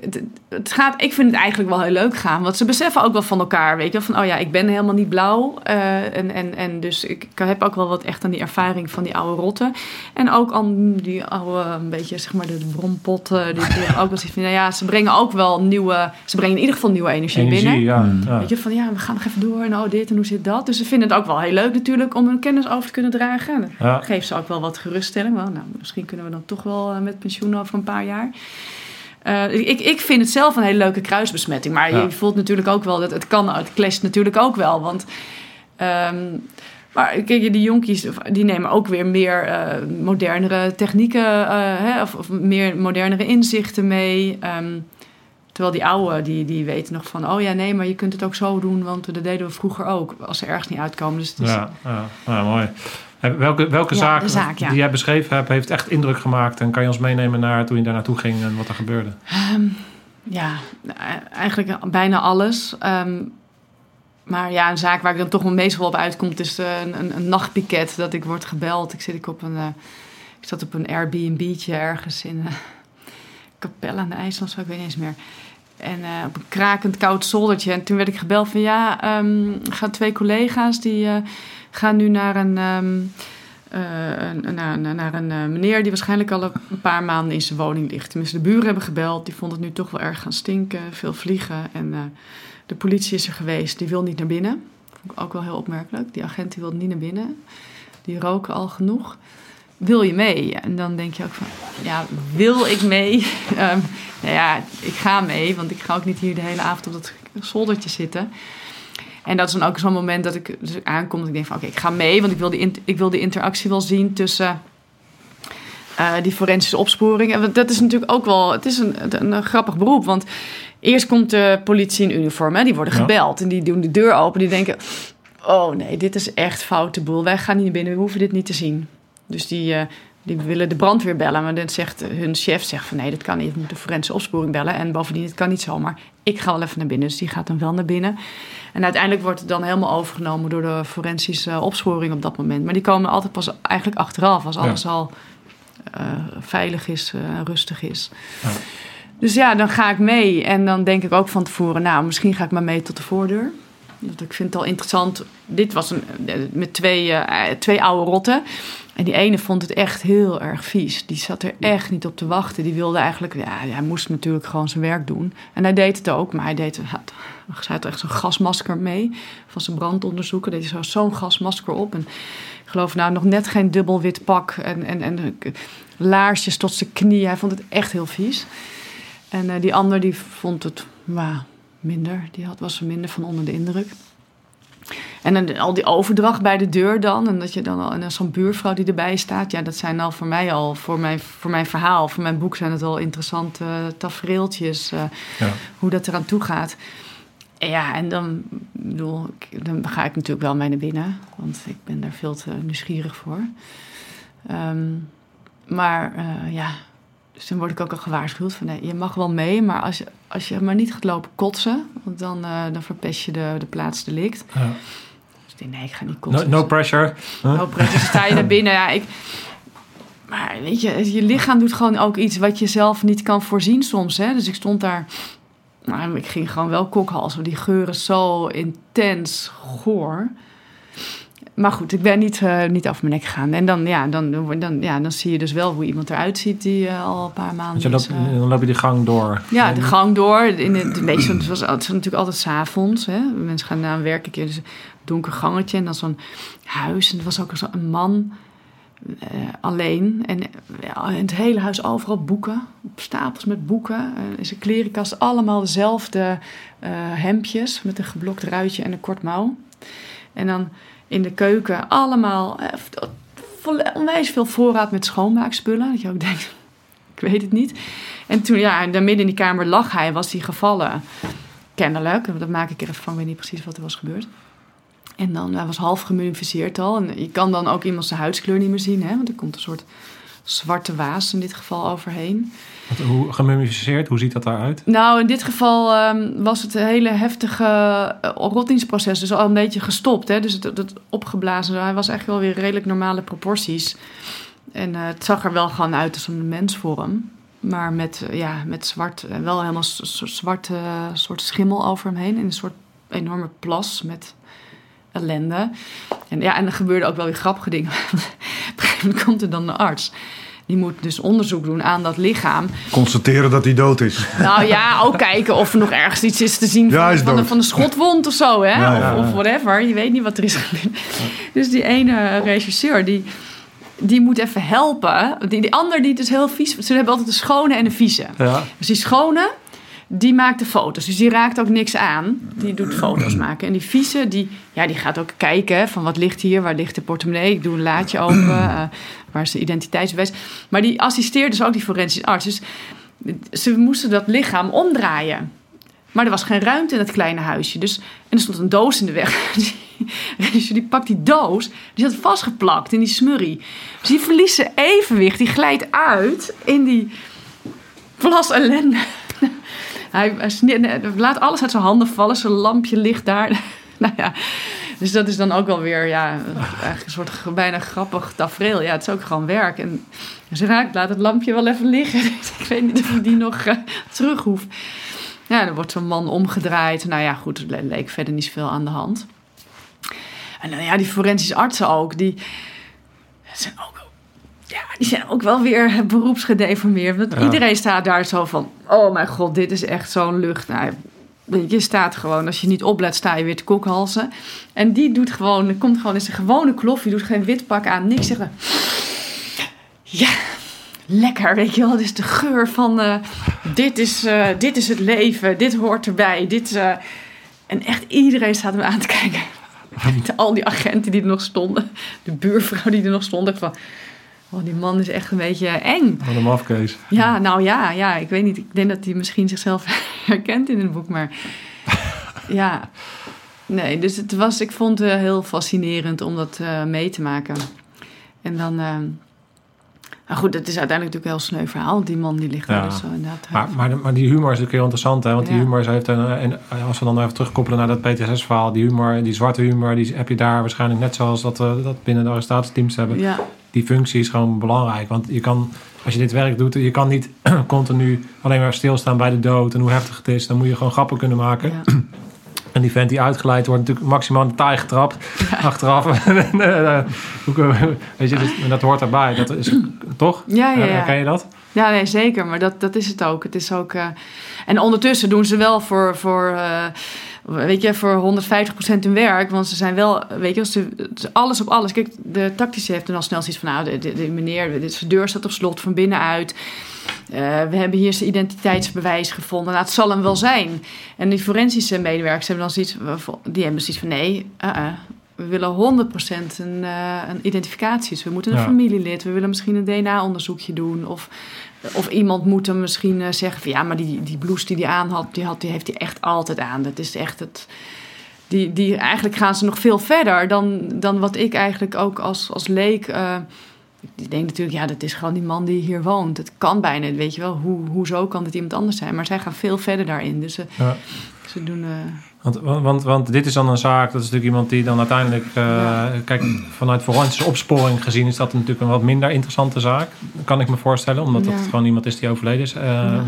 het, het gaat, ik vind het eigenlijk wel heel leuk gaan. Want ze beseffen ook wel van elkaar. Weet je, van oh ja, ik ben helemaal niet blauw. eh, en, en, en dus ik, ik heb ook wel wat echt aan die ervaring van die oude rotten. En ook aan die oude, een beetje zeg maar de bronpot. eh, die, die ook wel van, nou ja, ze brengen ook wel nieuwe. Ze brengen in ieder geval nieuwe energie, Energie, binnen. ja. Ja. Weet je, van ja, we gaan nog even door en oh dit en hoe zit dat. Dus ze vinden het ook wel heel leuk natuurlijk om hun kennis over te kunnen dragen. Ja. dat geeft ze ook wel wat geruststelling. Wel, nou, misschien kunnen we dan toch wel eh, met pensioen over een paar jaar. Eh, ik, ik vind het zelf een hele leuke kruisbesmetting. Maar Ja. je voelt natuurlijk ook wel dat het kan. Het clasht natuurlijk ook wel. Want ehm, maar kijk, die jonkies die nemen ook weer meer eh, modernere technieken. eh, hè, of, of meer modernere inzichten mee. Ehm, Terwijl die oude, die, die weten nog van... oh ja, nee, maar je kunt het ook zo doen... want dat deden we vroeger ook, als ze ergens niet uitkomen. Dus het is, Ja, ja, ja, mooi. En Welke, welke Ja, zaak, de zaak, ja. die jij beschreven hebt, heeft echt indruk gemaakt? En kan je ons meenemen naar toen je daar naartoe ging en wat er gebeurde? Ehm, ja, e- eigenlijk bijna alles. Ehm, maar ja, een zaak waar ik dan toch wel meestal op uitkomt... is eh, een, een, een nachtpiket dat ik word gebeld. Ik zit ik op een... eh, ik zat op een Airbnb'tje ergens in uh, Capelle aan de IJsland, zo, ik weet niet eens meer. En eh, op een krakend koud zoldertje. En toen werd ik gebeld van ja, er gaan twee collega's die gaan nu naar een, ehm, eh, naar, naar, een eh, meneer die waarschijnlijk al een paar maanden in zijn woning ligt. Tenminste, de buren hebben gebeld. Die vonden het nu toch wel erg gaan stinken, veel vliegen. En eh, de politie is er geweest, die wil niet naar binnen. Vond ik ook wel heel opmerkelijk. Die agent die wil niet naar binnen. Die roken al genoeg wil je mee? En dan denk je ook van, ja, wil ik mee? Ehm, nou ja, ik ga mee, want ik ga ook niet hier de hele avond op dat zoldertje zitten. En dat is dan ook zo'n moment dat ik dus aankom dat ik denk van, oké, ik ga mee, want ik wil, die ik wil die interactie wel zien tussen eh, die forensische opsporing. En want dat is natuurlijk ook wel, het is een, een, een grappig beroep, want eerst komt de politie in uniform, hè, die worden Ja. gebeld en die doen de deur open, die denken, oh nee, dit is echt foute boel, wij gaan niet naar binnen, we hoeven dit niet te zien. Dus die, eh, die willen de brandweer bellen. Maar dan zegt hun chef zegt van nee, dat kan niet. We moeten forensische opsporing bellen. En bovendien, het kan niet zomaar. Ik ga wel even naar binnen. Dus die gaat dan wel naar binnen. En uiteindelijk wordt het dan helemaal overgenomen door de forensische opsporing op dat moment. Maar die komen altijd pas eigenlijk achteraf. Als alles al eh, veilig is, eh, rustig is. Ja. Dus ja, dan ga ik mee. En dan denk ik ook van tevoren, nou, misschien ga ik maar mee tot de voordeur. Want ik vind het al interessant. Dit was een, eh, met twee, eh, twee oude rotten. En die ene vond het echt heel erg vies. Die zat er echt niet op te wachten. Die wilde eigenlijk, ja, hij moest natuurlijk gewoon zijn werk doen. En hij deed het ook, maar hij deed, had, hij had echt zo'n gasmasker mee. Van zijn brandonderzoeken deed hij zo, zo'n gasmasker op. En ik geloof nou nog net geen dubbel wit pak. En, en, en eh, laarsjes tot zijn knie. Hij vond het echt heel vies. En eh, die ander die vond het nou, minder. Die had, was er minder van onder de indruk. En dan al die overdracht bij de deur dan. En dat je dan al. En zo'n buurvrouw die erbij staat. Ja, dat zijn al voor mij al. Voor mijn, voor mijn verhaal, voor mijn boek zijn het al interessante uh, tafereeltjes. eh, Ja. Hoe dat eraan toe gaat. En ja, en dan, bedoel, dan ga ik natuurlijk wel mee naar binnen. Want ik ben daar veel te nieuwsgierig voor. Ehm, maar eh, ja, dus dan word ik ook al gewaarschuwd van nee, je mag wel mee, maar als je, als je maar niet gaat lopen kotsen, want dan, eh, dan verpest je de, de plaats delict. Ja. Dus ik denk, nee, ik ga niet kotsen. no pressure. Huh? No pressure. Dus sta je naar binnen. Ja, ik, maar weet je, je lichaam doet gewoon ook iets wat je zelf niet kan voorzien soms. Hè? Dus ik stond daar. Nou, ik ging gewoon wel kokhalzen. Die geuren zo intens goor. Maar goed, ik ben niet, eh, niet over mijn nek gegaan. En dan, ja, dan, dan, ja, dan zie je dus wel hoe iemand eruit ziet die eh, al een paar maanden je loopt, is, eh, dan loop je die gang door. ja, de gang door. In het, meestal, het, was, het was natuurlijk altijd s'avonds. Mensen gaan na een werk een keer dus een donker gangetje en dan zo'n huis. En er was ook een man alleen. En in het hele huis overal boeken. Op stapels met boeken. In zijn klerenkast allemaal dezelfde hemdjes met een geblokt ruitje en een kort mouw. En dan in de keuken allemaal eh, onwijs veel voorraad met schoonmaakspullen. Dat je ook denkt, ik weet het niet. En toen, ja, daar midden in die kamer lag hij, was hij gevallen. Kennelijk, dat maak ik er even van, ik weet niet precies wat er was gebeurd. En dan, hij was half gemummificeerd al. En je kan dan ook iemand zijn huidskleur niet meer zien, hè? Want er komt een soort zwarte waas in dit geval overheen. Wat- Hoe gemummificeerd, hoe ziet dat daaruit? Nou, in dit geval ehm, was het een hele heftige uh, rottingsproces. Dus al een beetje gestopt. Hè? Dus het, het opgeblazen. Hij was echt wel weer redelijk normale proporties. En uh, het zag er wel gewoon uit als een mensvorm. Maar met, uh, ja, met zwart, wel helemaal zwarte soort schimmel over hem heen. En een soort enorme plas met ellende. En ja, en er gebeurde ook wel weer grappige dingen. Op een gegeven moment komt er dan een arts. Die moet dus onderzoek doen aan dat lichaam. Constateren dat hij dood is. Nou ja, ook kijken of er nog ergens iets is te zien van, Ja, is van, de, van de schotwond of zo. Hè? Ja, ja, of, whatever. Je weet niet wat er is gebeurd. Dus die ene regisseur, die, die moet even helpen. Die, die ander die dus heel vies... Ze hebben altijd een schone en een vieze. Ja. Dus die schone, die maakt de foto's. Dus die raakt ook niks aan. Die doet foto's maken. En die vieze, die, ja, die gaat ook kijken van wat ligt hier, waar ligt de portemonnee. Ik doe een laadje open, uh, waar is de identiteitsbewijs. Maar die assisteert dus ook die forensisch arts. Dus ze moesten dat lichaam omdraaien. Maar er was geen ruimte in dat kleine huisje. Dus, en er stond een doos in de weg. Dus die pakt die doos, die zat vastgeplakt in die smurrie. Dus die verliest zijn evenwicht, die glijdt uit in die plas ellende. Hij, laat alles uit zijn handen vallen, zijn lampje ligt daar. nou ja, dus dat is dan ook wel weer ja, een soort bijna grappig tafereel. Ja, het is ook gewoon werk. En ze raakt, laat het lampje wel even liggen. ik weet niet of ik die nog eh, terug hoef. Ja, dan wordt zo'n man omgedraaid. Nou ja, goed, er le- leek verder niet zoveel aan de hand. En ja, die forensische artsen ook, die zijn ook, die zijn ook wel weer beroepsgedeformeerd. Want Ja. iedereen staat daar zo van, oh mijn god, dit is echt zo'n lucht. Nou, je, staat gewoon, als je niet oplet, sta je weer te kokhalzen. En die doet gewoon, komt gewoon in zijn gewone klof, die doet geen wit pak aan, niks zeggen. Ja, lekker, weet je wel. Dit is de geur van, eh, dit, is, eh, dit is het leven, dit hoort erbij. Dit, eh, en echt iedereen staat hem aan te kijken. Al die agenten die er nog stonden, de buurvrouw die er nog stond, van... Oh, die man is echt een beetje eng. Wat een mafkees. Ja, nou ja, ja, ik weet niet. Ik denk dat hij misschien zichzelf herkent in het boek, maar ja, nee. Dus het was, ik vond het heel fascinerend om dat eh, mee te maken. En dan, eh, nou goed, het is uiteindelijk natuurlijk een heel sneu verhaal. Die man die ligt daar Ja. dus zo inderdaad. Maar, maar, de- maar die humor is natuurlijk heel interessant, hè? Want die humor is- heeft een, en als we dan even terugkoppelen naar dat PTSS-verhaal, die humor, die zwarte humor, die heb je daar waarschijnlijk net zoals dat we dat binnen de arrestatieteams hebben. ja, Die functie is gewoon belangrijk, want je kan, als je dit werk doet, je kan niet continu alleen maar stilstaan bij de dood en hoe heftig het is. Dan moet je gewoon grappen kunnen maken. ja. En die vent die uitgeleid wordt natuurlijk maximaal in de taai getrapt achteraf. Eh, Weet je, dus, dat hoort erbij. Dat is toch? Ja, ja, ja. Je dat? Ja, nee, zeker. Maar dat, dat is het ook. Het is ook eh, En ondertussen doen ze wel voor, voor, eh, weet je, voor 150% hun werk. Want ze zijn wel, weet je, ze, alles op alles. Kijk, de tactische heeft dan al snel zoiets van... nou, de, de, de meneer, de deur staat op slot van binnenuit. Eh, we hebben hier zijn identiteitsbewijs gevonden. Nou, het zal hem wel zijn. En die forensische medewerkers hebben dan zoiets... die hebben zoiets van, nee, uh-uh. We willen 100% een, eh, een identificatie. Dus we moeten een Ja. familielid. We willen misschien een DNA-onderzoekje doen. Of, of iemand moet hem misschien eh, zeggen van... ja, maar die, die blouse die hij aan had, die, had, die heeft hij echt altijd aan. Dat is echt het... Die, die, eigenlijk gaan ze nog veel verder dan, dan wat ik eigenlijk ook als, als leek... eh, ik denk natuurlijk, ja, dat is gewoon die man die hier woont. Het kan bijna, weet je wel. Hoe, hoezo kan het iemand anders zijn? Maar zij gaan veel verder daarin. Dus ze, Ja. ze doen... eh, Want, want, want, dit is dan een zaak, dat is natuurlijk iemand die dan uiteindelijk... eh, Ja. Kijk, vanuit forensische opsporing gezien is dat natuurlijk een wat minder interessante zaak. Kan ik me voorstellen, omdat Ja. het gewoon iemand is die overleden is. Eh, eh,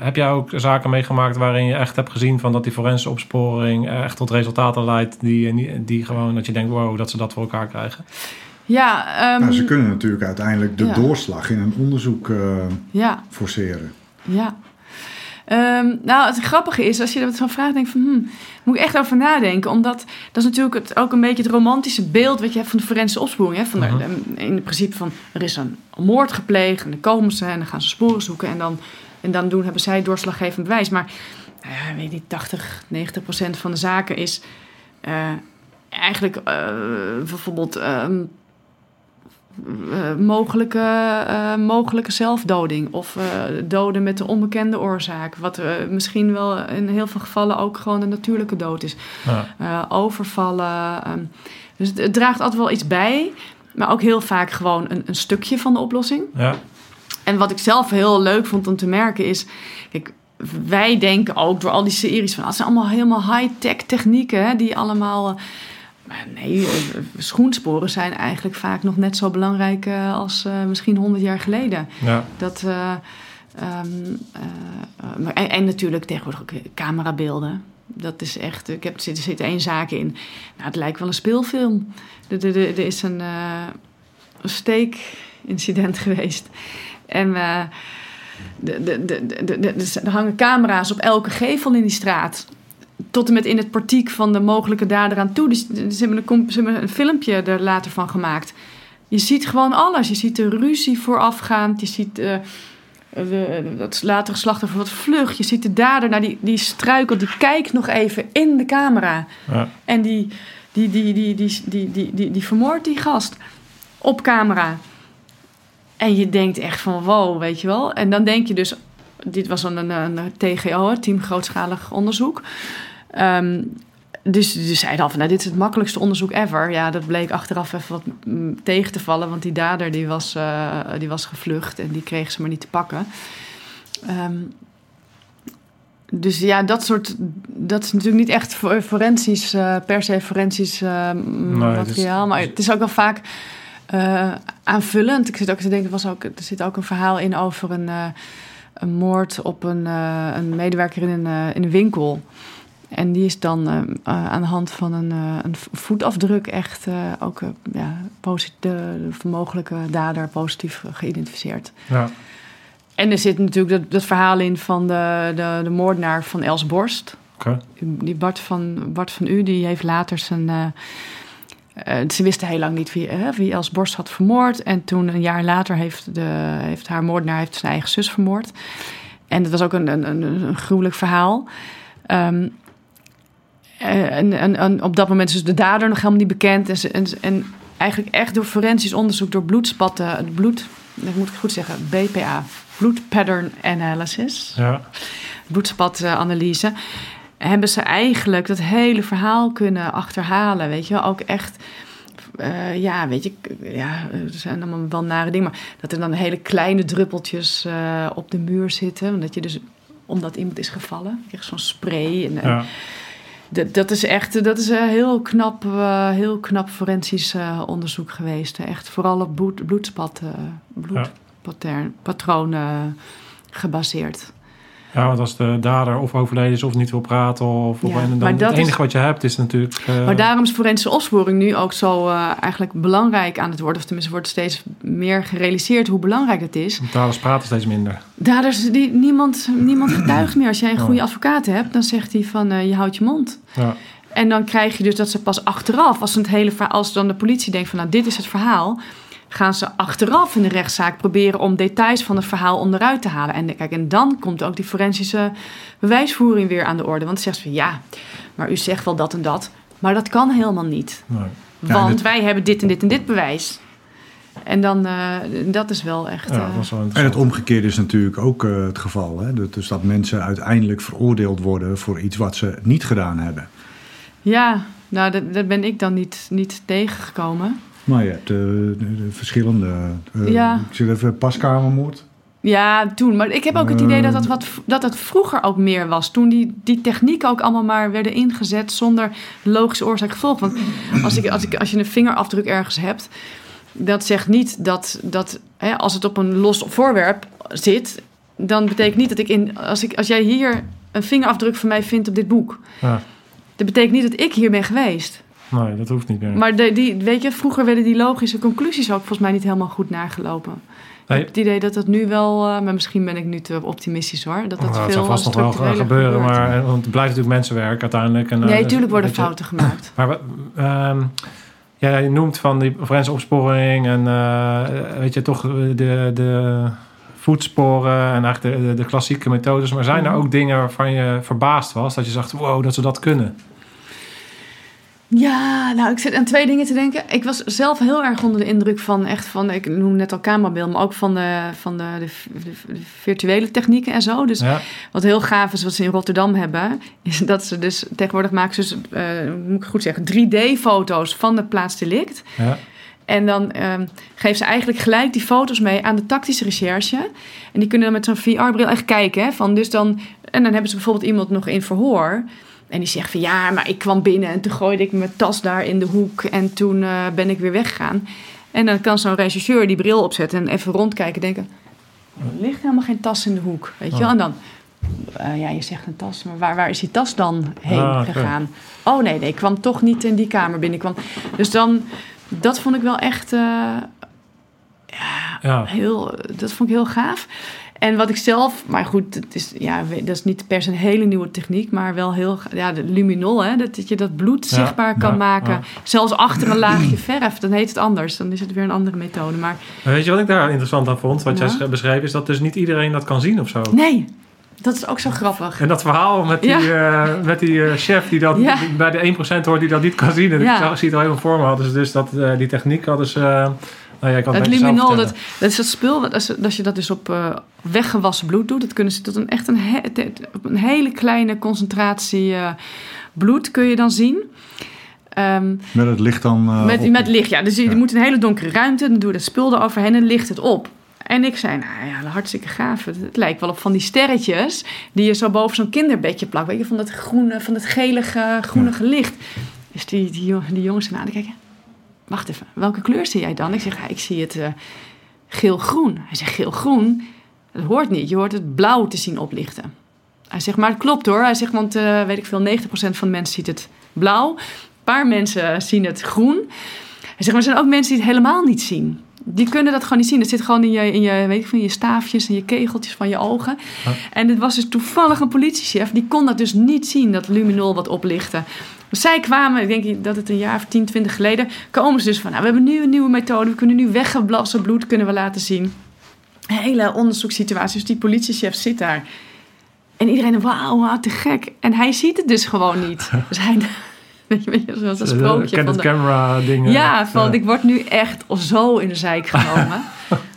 heb jij ook zaken meegemaakt waarin je echt hebt gezien... van dat die forensische opsporing echt tot resultaten leidt... die, die, gewoon, dat je denkt, wow, dat ze dat voor elkaar krijgen? ja, ehm, Nou, ze kunnen natuurlijk uiteindelijk de Ja. doorslag in een onderzoek eh, ja, forceren. Ja. Ehm, nou, het grappige is, als je dat zo'n vraag denkt van... Hmm, moet ik echt over nadenken. Omdat dat is natuurlijk het, ook een beetje het romantische beeld... wat je hebt van de forensische opsporing. Hè? Van de- Mhm. de- in het principe van, er is een moord gepleegd... en dan komen ze en dan gaan ze sporen zoeken... en dan, en dan doen, hebben zij doorslaggevend bewijs. Maar nou ja, weet je, 80, 90 procent van de zaken is... eh, eigenlijk eh, bijvoorbeeld... ehm, eh, mogelijke, eh, mogelijke zelfdoding of eh, doden met een onbekende oorzaak. Wat misschien wel in heel veel gevallen ook gewoon een natuurlijke dood is. Ja. Overvallen. ehm. dus het, het draagt altijd wel iets bij, maar ook heel vaak gewoon een, een stukje van de oplossing. Ja. En wat ik zelf heel leuk vond om te merken is... Kijk, wij denken ook door al die series van... ah, het zijn allemaal helemaal high-tech technieken... Hè, die allemaal... maar nee, eh, schoensporen zijn eigenlijk vaak nog net zo belangrijk... eh, als eh, misschien 100 jaar geleden. Ja. Dat, eh, ehm, eh, eh, en, en natuurlijk tegenwoordig ook camerabeelden. Dat is echt... Ik heb, er zit, er zit één zaak in. Nou, het lijkt wel een speelfilm. Er, er, is een, steekincident geweest. En de, de, de, de, de- de- er hangen camera's op elke gevel in die straat. Tot en met in het portiek van de mogelijke dader aan toe. Dus, ze, hebben een, ze hebben een filmpje er later van gemaakt. Je ziet gewoon alles. Je ziet de ruzie voorafgaand. Je ziet eh, de, dat latere slachtoffer wat vlug. Je ziet de dader, nou, die, die struikelt, die kijkt nog even in de camera. Ja. En die, die, die, die, die, die, die, die, die vermoordt die gast op camera. En je denkt echt van wow, weet je wel. En dan denk je dus, dit was een, een, een TGO, team grootschalig onderzoek. Ehm, dus ze zeiden al van, nou, dit is het makkelijkste onderzoek ever. Ja, dat bleek achteraf even wat mm, tegen te vallen. Want die dader die was, eh, die was gevlucht en die kregen ze maar niet te pakken. Ehm, dus ja, dat soort... Dat is natuurlijk niet echt for- forensisch, eh, per se forensisch eh, Nee, is- materiaal. maar het is ook wel vaak aanvullend. Ik zit ook te denken, er, was ook, er zit ook een verhaal in over een, een moord op een, een medewerker in een, in een winkel. En die is dan eh, eh, aan de hand van een, eh, een voetafdruk echt eh, ook ja, de, mogelijke dader positief geïdentificeerd. Ja. En er zit natuurlijk dat, dat verhaal in van de, de, de moordenaar van Els Borst. Oké. Die Bart van, Bart van U, die heeft later zijn... ze wisten heel lang niet wie, wie Els Borst had vermoord. En toen een jaar later heeft, de, heeft haar moordenaar heeft zijn eigen zus vermoord. En dat was ook een, een, een, een gruwelijk verhaal. Ehm, eh, en, en, en op dat moment is dus de dader nog helemaal niet bekend. En, en, en eigenlijk echt door forensisch onderzoek, door bloedspatten, het bloed, dat moet ik goed zeggen, BPA, blood pattern analysis Ja. bloedspatanalyse, hebben ze eigenlijk dat hele verhaal kunnen achterhalen. Weet je, wel. ook echt. eh, ja, weet je, ja, er zijn allemaal wel nare dingen, maar dat er dan hele kleine druppeltjes eh, op de muur zitten, omdat je dus omdat iemand is gevallen, krijg zo'n spray. En, en Ja. dat, dat is echt, dat is een heel knap, eh, heel knap forensisch eh, onderzoek geweest. Echt vooral op bloed, bloedspat, eh, bloedpatronen patronen gebaseerd. Ja, want als de dader of overleden is of niet wil praten... Of, of Ja, en maar dan dat het enige is- wat je hebt is natuurlijk... eh, Maar daarom is forensische opsporing nu ook zo eh, eigenlijk belangrijk aan het worden. Of tenminste wordt steeds meer gerealiseerd hoe belangrijk het is. Daders praten steeds minder. Daders, die, niemand, niemand getuigt meer. Als jij een goede advocaat hebt, dan zegt hij van eh, je houdt je mond. Ja. En dan krijg je dus dat ze pas achteraf, als, het hele, als dan de politie denkt van nou dit is het verhaal, gaan ze achteraf in de rechtszaak proberen om details van het verhaal onderuit te halen. En, kijk, en dan komt ook die forensische bewijsvoering weer aan de orde. Want dan zegt ze van ja, maar u zegt wel dat en dat, maar dat kan helemaal niet. Nee. Ja, Want wij hebben dit en dit en dit bewijs. En dan, eh, dat is wel echt... Ja, eh, dat is wel En het omgekeerde is natuurlijk ook eh, het geval. Hè? Dat- Dus dat mensen uiteindelijk veroordeeld worden voor iets wat ze niet gedaan hebben. ja, nou, dat, dat ben ik dan niet, niet tegengekomen. Maar je hebt eh, de, de verschillende... eh, Ja. Ik zit even paskamermoord. Ja, toen. Maar ik heb ook het idee dat dat, wat, dat het vroeger ook meer was. Toen die, die technieken ook allemaal maar werden ingezet zonder logische oorzaak-gevolg. Want als, ik, als, ik, als je een vingerafdruk ergens hebt, dat zegt niet dat, dat hè, als het op een los voorwerp zit, dan betekent niet dat ik in. Als, ik, als jij hier een vingerafdruk van mij vindt op dit boek, Ja. dat betekent niet dat ik hier ben geweest. Nee, dat hoeft niet meer. Maar de, die, weet je, vroeger werden die logische conclusies ook volgens mij niet helemaal goed nagelopen. Nee. Ik heb het idee dat dat nu wel, eh, maar misschien ben ik nu te optimistisch hoor. Dat dat Nou, veel zal vast nog wel gebeuren, maar eh, want het blijft natuurlijk mensenwerk uiteindelijk. En, eh, Nee, tuurlijk worden fouten gemaakt. Maar ehm, ja, je noemt van die forensische opsporing en weet je toch de, de voetsporen en eigenlijk de, de, de klassieke methodes. Maar zijn er Mhm. ook dingen waarvan je verbaasd was dat je zegt, wow, dat ze dat kunnen? Ja, nou, ik zit aan twee dingen te denken. Ik was zelf heel erg onder de indruk van echt van, ik noem net al camerabeeld, maar ook van de, van de, de, virtuele technieken en zo. Dus Ja, Wat heel gaaf is, wat ze in Rotterdam hebben, is dat ze dus tegenwoordig maken ze dus, moet ik goed zeggen, 3D-foto's van de plaatsdelict. ja, En dan ehm geven ze eigenlijk gelijk die foto's mee aan de tactische recherche. En die kunnen dan met zo'n VR-bril echt kijken. Hè, van dus dan, en dan hebben ze bijvoorbeeld iemand nog in verhoor. En die zegt van ja, maar ik kwam binnen en toen gooide ik mijn tas daar in de hoek. En toen eh, ben ik weer weggegaan. En dan kan zo'n rechercheur die bril opzetten en even rondkijken. Denken, er ligt helemaal geen tas in de hoek. Weet je wel? Oh. En dan, eh, ja, je zegt een tas, maar waar, waar is die tas dan heen Ah, gegaan? Oh nee, nee, ik kwam toch niet in die kamer binnen. Kwam, dus dan, dat vond ik wel echt eh, ja. heel, dat vond ik heel gaaf. En wat ik zelf, maar goed, het is, ja, dat is niet per se een hele nieuwe techniek, maar wel heel, ja, de luminol, hè, dat, dat je dat bloed Ja, zichtbaar kan ja, maken. ja. Zelfs achter een laagje verf, dan heet het anders. Dan is het weer een andere methode. Maar Maar weet je wat ik daar interessant aan vond? Wat jij beschreef, is dat dus niet iedereen dat kan zien of zo. nee, dat is ook zo grappig. En dat verhaal met die, eh, met die eh, chef die dat Ja. bij de 1% hoort die dat niet kan zien. En Ja. ik zag, zie het al helemaal voor me. Hadden ze dus dat, eh, die techniek hadden ze, Oh, ja, ik kan het Het luminol, dat, dat is dat spul, dat als, als je dat dus op eh, weggewassen bloed doet, dat kunnen ze tot een echt een, he- te- op een hele kleine concentratie eh, bloed kun je dan zien. Ehm, Met het licht dan eh, met, op. met licht, ja. Dus je Ja. moet een hele donkere ruimte, dan doe je dat spul eroverheen en licht het op. En ik zei, nou ja, hartstikke gaaf. Het, het lijkt wel op van die sterretjes die je zo boven zo'n kinderbedje plakt. Weet je, van dat groene, van dat gelige, groenige licht. Dus die, die, die jongens zijn aan te kijken. Wacht even, welke kleur zie jij dan? Ik zeg, ja, ik zie het eh, geel-groen. Hij zegt, geel-groen? Dat hoort niet. Je hoort het blauw te zien oplichten. Hij zegt, maar het klopt hoor. Hij zegt, want eh, weet ik veel, 90% van de mensen ziet het blauw. Een paar mensen zien het groen. Hij zegt, maar er zijn ook mensen die het helemaal niet zien. Die kunnen dat gewoon niet zien. Het zit gewoon in je, in je, weet ik, veel, je staafjes en je kegeltjes van je ogen. En dit was dus toevallig een politiechef. Die kon dat dus niet zien, dat luminol wat oplichtte. Zij kwamen, ik denk dat het een jaar of 10, 20 geleden, komen ze dus van, nou, we hebben nu een nieuwe methode. We kunnen nu weggeblassen bloed kunnen we laten zien. Een hele onderzoekssituatie. Dus die politiechef zit daar. En iedereen, wauw, wauw, te gek. En hij ziet het dus gewoon niet. Dus hij, weet je, weet je zoals een sprookje van de... camera dingen. Ja, van Ja. ik word nu echt zo in de zijk genomen.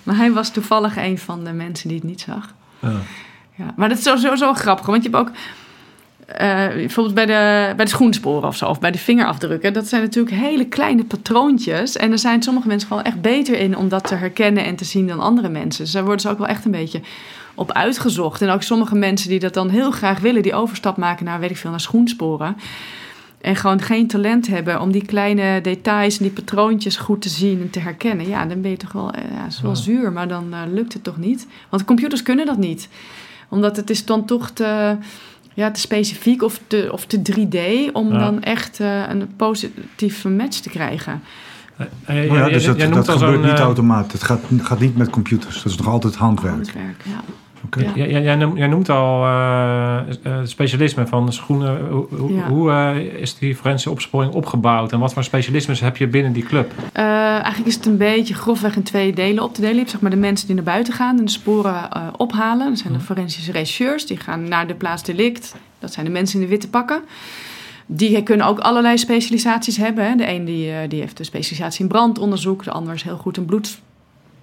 maar hij was toevallig een van de mensen die het niet zag. Ja. Ja, maar dat is sowieso zo grappig. Want je hebt ook eh, bijvoorbeeld bij de, bij de schoensporen of zo, of bij de vingerafdrukken. Dat zijn natuurlijk hele kleine patroontjes. En er zijn sommige mensen gewoon echt beter in om dat te herkennen en te zien dan andere mensen. Dus daar worden ze ook wel echt een beetje op uitgezocht. En ook sommige mensen die dat dan heel graag willen, die overstap maken naar, weet ik veel, naar schoensporen. En gewoon geen talent hebben om die kleine details en die patroontjes goed te zien en te herkennen. Ja, dan ben je toch wel, eh, ja, is wel zuur, maar dan eh, lukt het toch niet. Want computers kunnen dat niet. Omdat het is dan toch te, ja, te specifiek of te, of te 3D om Ja. dan echt eh, een positieve match te krijgen. Eh, eh, Maar ja, dus dat, dat gebeurt niet automatisch. Het gaat, gaat niet met computers. Dat is nog altijd handwerk. Handwerk, ja. Ja. Jij, noemt, jij noemt al eh, specialisme van schoenen. Hoe, hoe, Ja. hoe, eh, is die forensische opsporing opgebouwd? En wat voor specialismes heb je binnen die club? Eigenlijk is het een beetje grofweg in twee delen op te delen. Je hebt zeg maar de mensen die naar buiten gaan en de sporen ophalen. Dat zijn de Mhm. forensische rechercheurs. Die gaan naar de plaats delict. Dat zijn de mensen in de witte pakken. Die kunnen ook allerlei specialisaties hebben. Hè. De een die, die heeft een specialisatie in brandonderzoek. De ander is heel goed in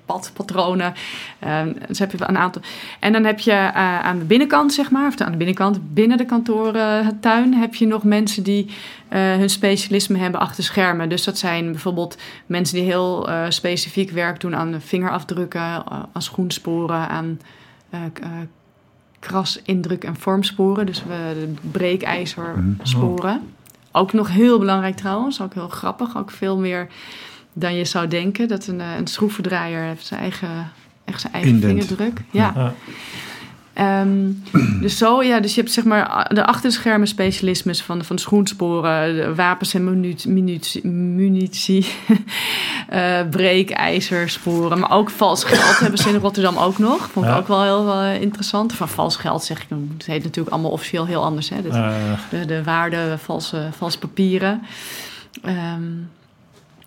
bloedpadpatronen. Ehm, dus heb je een aantal. En dan heb je eh, aan de binnenkant, zeg maar, of aan de binnenkant binnen de kantoortuin, heb je nog mensen die eh, hun specialisme hebben achter schermen. Dus dat zijn bijvoorbeeld mensen die heel eh, specifiek werk doen aan vingerafdrukken, eh, aan schoensporen, aan eh, eh, kras, indruk en vormsporen. Dus we breekijzersporen. Ook nog heel belangrijk trouwens, ook heel grappig, ook veel meer dan je zou denken. Dat een, eh, een schroevendraaier heeft zijn eigen, echt zijn eigen Indent. vingerdruk. Ja. Ja. Ehm, dus zo, ja, dus je hebt zeg maar de achterschermen specialismes van, van schoensporen, de wapens en munitie, munitie, munitie eh, breekijzersporen, maar ook vals geld hebben ze in Rotterdam ook nog. Vond ik Ja. ook wel heel interessant. Van vals geld zeg ik, het heet natuurlijk allemaal officieel heel anders. Hè? Dat- de, de waarde, valse, valse papieren. Ehm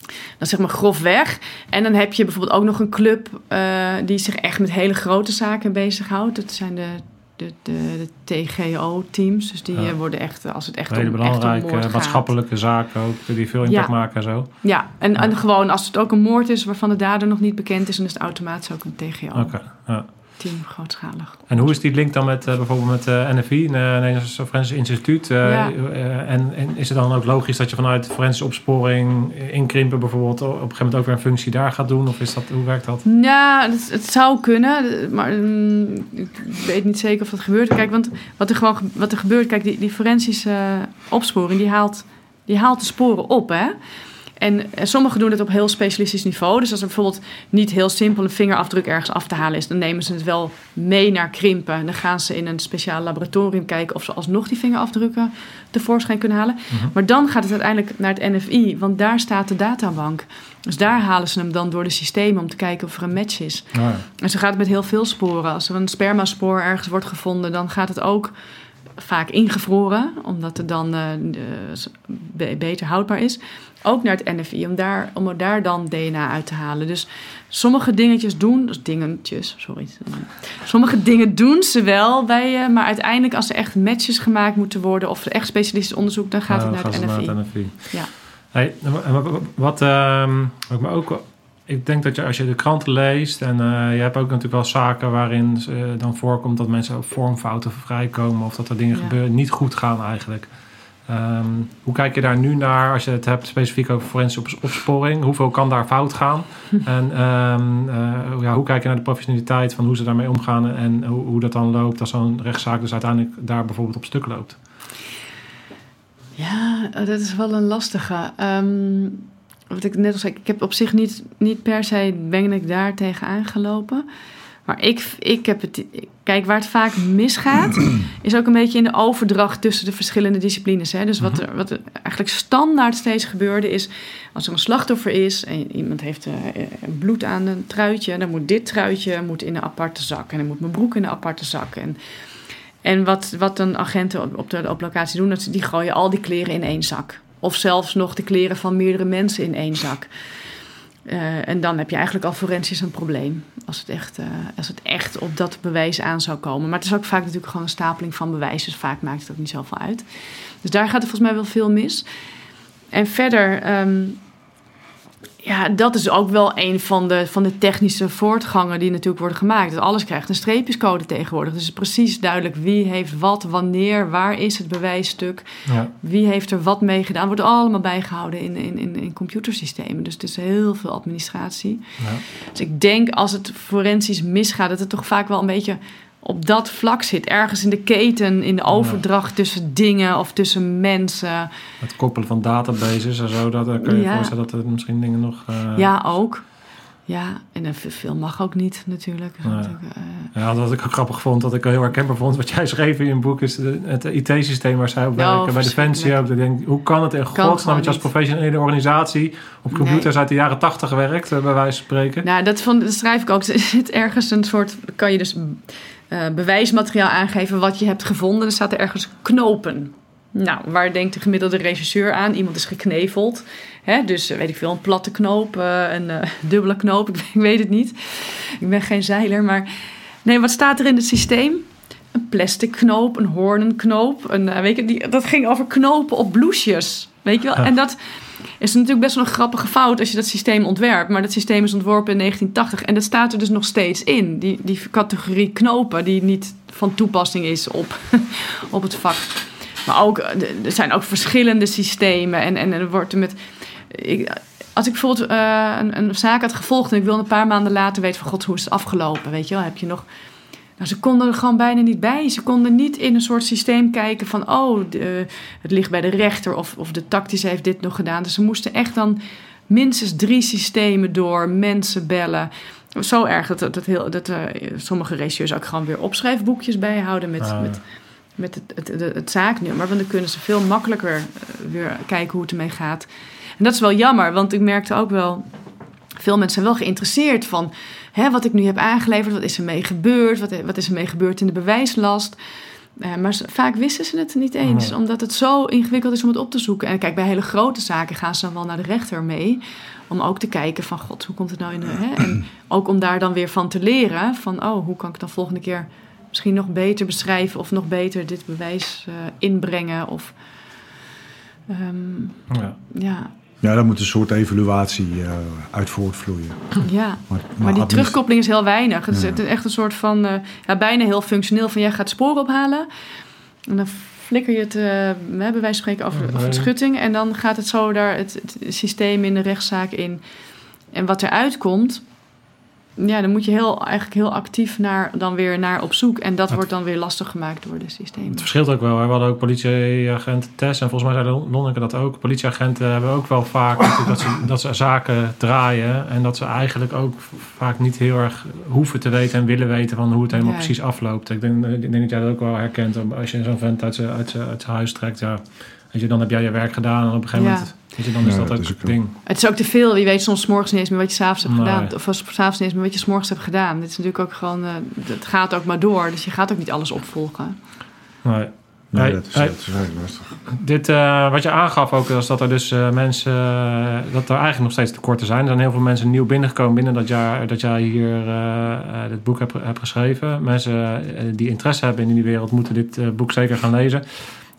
dat is zeg maar grofweg. En dan heb je bijvoorbeeld ook nog een club eh, die zich echt met hele grote zaken bezighoudt. Dat zijn de, de, de, de TGO-teams. Dus die Ja. eh, worden echt, als het echt hele om, echt om belangrijke gaat. maatschappelijke zaken ook, die veel impact Ja. maken en zo. Ja, en, en gewoon als het ook een moord is waarvan de dader nog niet bekend is, dan is het automatisch ook een TGO-team Oké. ja. Grootschalig. En hoe is die link dan met eh, bijvoorbeeld met eh NFI, een uh, Nederlands Forensisch Instituut? Eh, Ja. eh, en, en is het dan ook logisch dat je vanuit forensische opsporing eh, inkrimpen bijvoorbeeld op een gegeven moment ook weer een functie daar gaat doen? Of is dat, hoe werkt dat? Ja, het, het zou kunnen, maar mm, ik weet niet zeker of dat gebeurt. Kijk, want wat er gewoon ge- wat er gebeurt, kijk, die, die forensische opsporing die haalt, die haalt de sporen op, hè. En sommigen doen het op heel specialistisch niveau. Dus als er bijvoorbeeld niet heel simpel een vingerafdruk ergens af te halen is, dan nemen ze het wel mee naar krimpen. Dan gaan ze in een speciaal laboratorium kijken of ze alsnog die vingerafdrukken tevoorschijn kunnen halen. Mhm. Maar dan gaat het uiteindelijk naar het NFI, want daar staat de databank. Dus daar halen ze hem dan door de systemen om te kijken of er een match is. Nou ja. En zo gaat het met heel veel sporen. Als er een spermaspoor ergens wordt gevonden, dan gaat het ook vaak ingevroren, omdat het dan eh, eh, be- beter houdbaar is. Ook naar het NFI, om daar, om er daar dan DNA uit te halen. Dus sommige dingetjes doen, dus dingetjes, sorry. Sommige dingen doen ze wel bij je, maar uiteindelijk als er echt matches gemaakt moeten worden of echt specialistisch onderzoek, dan gaat het dan naar het ze NFI. NFI. Ja. Hey, wat, wat ik me ook ik denk dat je als je de kranten leest en eh, je hebt ook natuurlijk wel zaken waarin uh, dan voorkomt dat mensen op vormfouten vrijkomen of dat er dingen Ja. gebeuren niet goed gaan eigenlijk. Ehm, hoe kijk je daar nu naar als je het hebt specifiek over forensische ops- opsporing? Hoeveel kan daar fout gaan? en ehm, eh, ja, hoe kijk je naar de professionaliteit van hoe ze daarmee omgaan en hoe, hoe dat dan loopt als zo'n rechtszaak dus uiteindelijk daar bijvoorbeeld op stuk loopt? Ja, eh, dat is wel een lastige. Ehm, wat ik net al zei, ik heb op zich niet, niet per se ben ik daar tegen aangelopen. Maar ik, ik heb het. Kijk, waar het vaak misgaat, is ook een beetje in de overdracht tussen de verschillende disciplines. Hè? Dus wat er, wat er eigenlijk standaard steeds gebeurde, is als er een slachtoffer is en iemand heeft eh, bloed aan een truitje, dan moet dit truitje moet in een aparte zak en dan moet mijn broek in een aparte zak. En, en wat, wat dan agenten op, op, de, op locatie doen, dat ze, die gooien al die kleren in één zak. Of zelfs nog de kleren van meerdere mensen in één zak. Uh, en dan heb je eigenlijk al forensisch een probleem. Als het, echt, uh, als het echt op dat bewijs aan zou komen. Maar het is ook vaak natuurlijk gewoon een stapeling van bewijs. Dus vaak maakt het ook niet zoveel uit. Dus daar gaat er volgens mij wel veel mis. En verder, um, ja, dat is ook wel een van de, van de technische voortgangen die natuurlijk worden gemaakt. Dat alles krijgt een streepjescode tegenwoordig. Dus het is precies duidelijk wie heeft wat, wanneer, waar is het bewijsstuk. Ja. Wie heeft er wat mee gedaan. Wordt allemaal bijgehouden in, in, in, in computersystemen. Dus het is heel veel administratie. Ja. Dus ik denk als het forensisch misgaat, dat het toch vaak wel een beetje op dat vlak zit. Ergens in de keten, in de overdracht tussen dingen of tussen mensen. Het koppelen van databases en zo, dat kun je Ja. voorstellen dat er misschien dingen nog... eh, Ja, ook. Ja, en veel mag ook niet natuurlijk. Nee. natuurlijk Ja, wat ik ook grappig vond, wat ik heel herkenbaar vond, wat jij schreef in je boek, is de- het IT-systeem waar zij op Oh, werken, bij Defensie ook. Ik denk, hoe kan het in godsnaam dat je als professionele organisatie op computers Nee. uit de jaren tachtig werkt, eh, bij wijze van spreken? Nou, dat, vond, dat schrijf ik ook. Er zit ergens een soort. Kan je dus eh, bewijsmateriaal aangeven wat je hebt gevonden. Er staat er ergens knopen. Nou, waar denkt de gemiddelde regisseur aan? Iemand is gekneveld. Hè? Dus eh, weet ik veel, een platte knoop, eh, een dubbele knoop. Ik, weet het niet. Ik ben geen zeiler. Maar nee, wat staat er in het systeem? Een plastic knoop, een hoornenknoop. Een, weet je, die, dat ging over knopen op blouses. Weet je wel? En dat is natuurlijk best wel een grappige fout als je dat systeem ontwerpt. Maar dat systeem is ontworpen in 1980 en dat staat er dus nog steeds in. Die, die categorie knopen die niet van toepassing is op, op het vak. Maar ook, eh, er zijn ook verschillende systemen en, en er wordt er met... Ik, als ik bijvoorbeeld eh, een, een zaak had gevolgd en ik wil een paar maanden later weten van god, hoe is het afgelopen? Weet je wel, heb je nog... Nou, ze konden er gewoon bijna niet bij. Ze konden niet in een soort systeem kijken van... oh, de, het ligt bij de rechter of, of de tactische heeft dit nog gedaan. Dus ze moesten echt dan minstens drie systemen door, mensen bellen. Zo erg dat, dat, dat, heel, dat eh, sommige regisseurs ook gewoon weer opschrijfboekjes bijhouden... met, Ah. met, met het, het, het, het zaaknummer. Want dan kunnen ze veel makkelijker eh, weer kijken hoe het ermee gaat. En dat is wel jammer, want ik merkte ook wel... veel mensen zijn wel geïnteresseerd van... Hè, wat ik nu heb aangeleverd, wat is er mee gebeurd? Wat, wat is er mee gebeurd in de bewijslast? Eh, maar vaak wisten ze het niet eens, Nee. omdat het zo ingewikkeld is om het op te zoeken. En kijk, bij hele grote zaken gaan ze dan wel naar de rechter mee. Om ook te kijken van, god, hoe komt het nou in de... Hè? En ook om daar dan weer van te leren. Van, oh, hoe kan ik dan volgende keer misschien nog beter beschrijven... of nog beter dit bewijs eh, inbrengen of... ehm, Ja. ja, Ja, daar moet een soort evaluatie eh, uit voortvloeien. ja. Maar, Maar die terugkoppeling is heel weinig. Het is Ja. het is echt een soort van, eh, ja, bijna heel functioneel van jij gaat sporen ophalen. En dan flikker je het, hè, bij wijze van spreken, over, Nee. schutting. En dan gaat het zo daar het, het systeem in de rechtszaak in. En wat eruit komt, ja, dan moet je heel, eigenlijk heel actief naar, dan weer naar op zoek. En dat wordt dan weer lastig gemaakt door de systemen. Het verschilt ook wel. hè. We hadden ook politieagenten Tess en volgens mij zei Lon- Lonneke dat ook. Politieagenten hebben ook wel vaak dat, ze, dat ze zaken draaien en dat ze eigenlijk ook vaak niet heel erg hoeven te weten en willen weten van hoe het helemaal Ja. precies afloopt. Ik denk, ik denk dat jij dat ook wel herkent. Als je zo'n vent uit zijn, uit, zijn, uit zijn huis trekt, ja, weet je, dan heb jij je werk gedaan en op een gegeven Ja. moment weet je, dan is Ja, dat dat ook is het ding. Het is ook te veel. Je weet soms 's morgens niet eens meer wat je s'avonds hebt Nee. gedaan. Of s'avonds niet eens meer wat je 's morgens hebt gedaan. Dit is natuurlijk ook gewoon... eh, het gaat ook maar door. Dus je gaat ook niet alles opvolgen. Nee. Nee, Hey, dat is, hey. dat is heel lastig. Dit, eh, wat je aangaf ook, is dat er dus eh, mensen, dat er eigenlijk nog steeds tekorten zijn. Er zijn heel veel mensen nieuw binnengekomen binnen dat jaar dat jij hier dit boek hebt, hebt geschreven. Mensen die interesse hebben in die wereld moeten dit eh, boek zeker gaan lezen.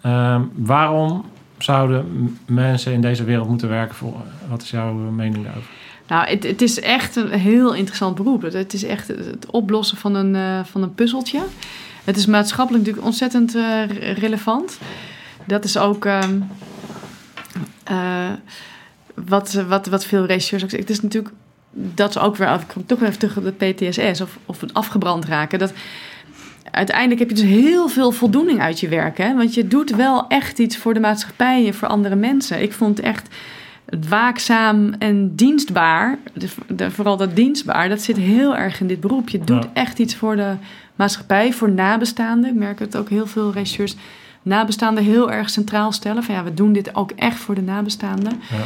Ehm, waarom zouden mensen in deze wereld moeten werken voor? Wat is jouw mening daarover? Nou, het, het is echt een heel interessant beroep. Het, is echt het oplossen van een, eh, van een puzzeltje. Het is maatschappelijk natuurlijk ontzettend eh, re- relevant. Dat is ook ehm, eh, wat, wat, wat veel regisseurs ook zeggen. Het is natuurlijk dat ze ook weer, ik kom toch weer even terug op de PTSS of, of het afgebrand raken. Dat uiteindelijk heb je dus heel veel voldoening uit je werk. Hè? Want je doet wel echt iets voor de maatschappij en voor andere mensen. Ik vond echt waakzaam en dienstbaar, de, de- vooral dat dienstbaar, dat zit heel erg in dit beroep. Je doet Ja. echt iets voor de maatschappij, voor nabestaanden. Ik merk het ook heel veel regisseurs nabestaanden heel erg centraal stellen. Van ja, we doen dit ook echt voor de nabestaanden. Ja.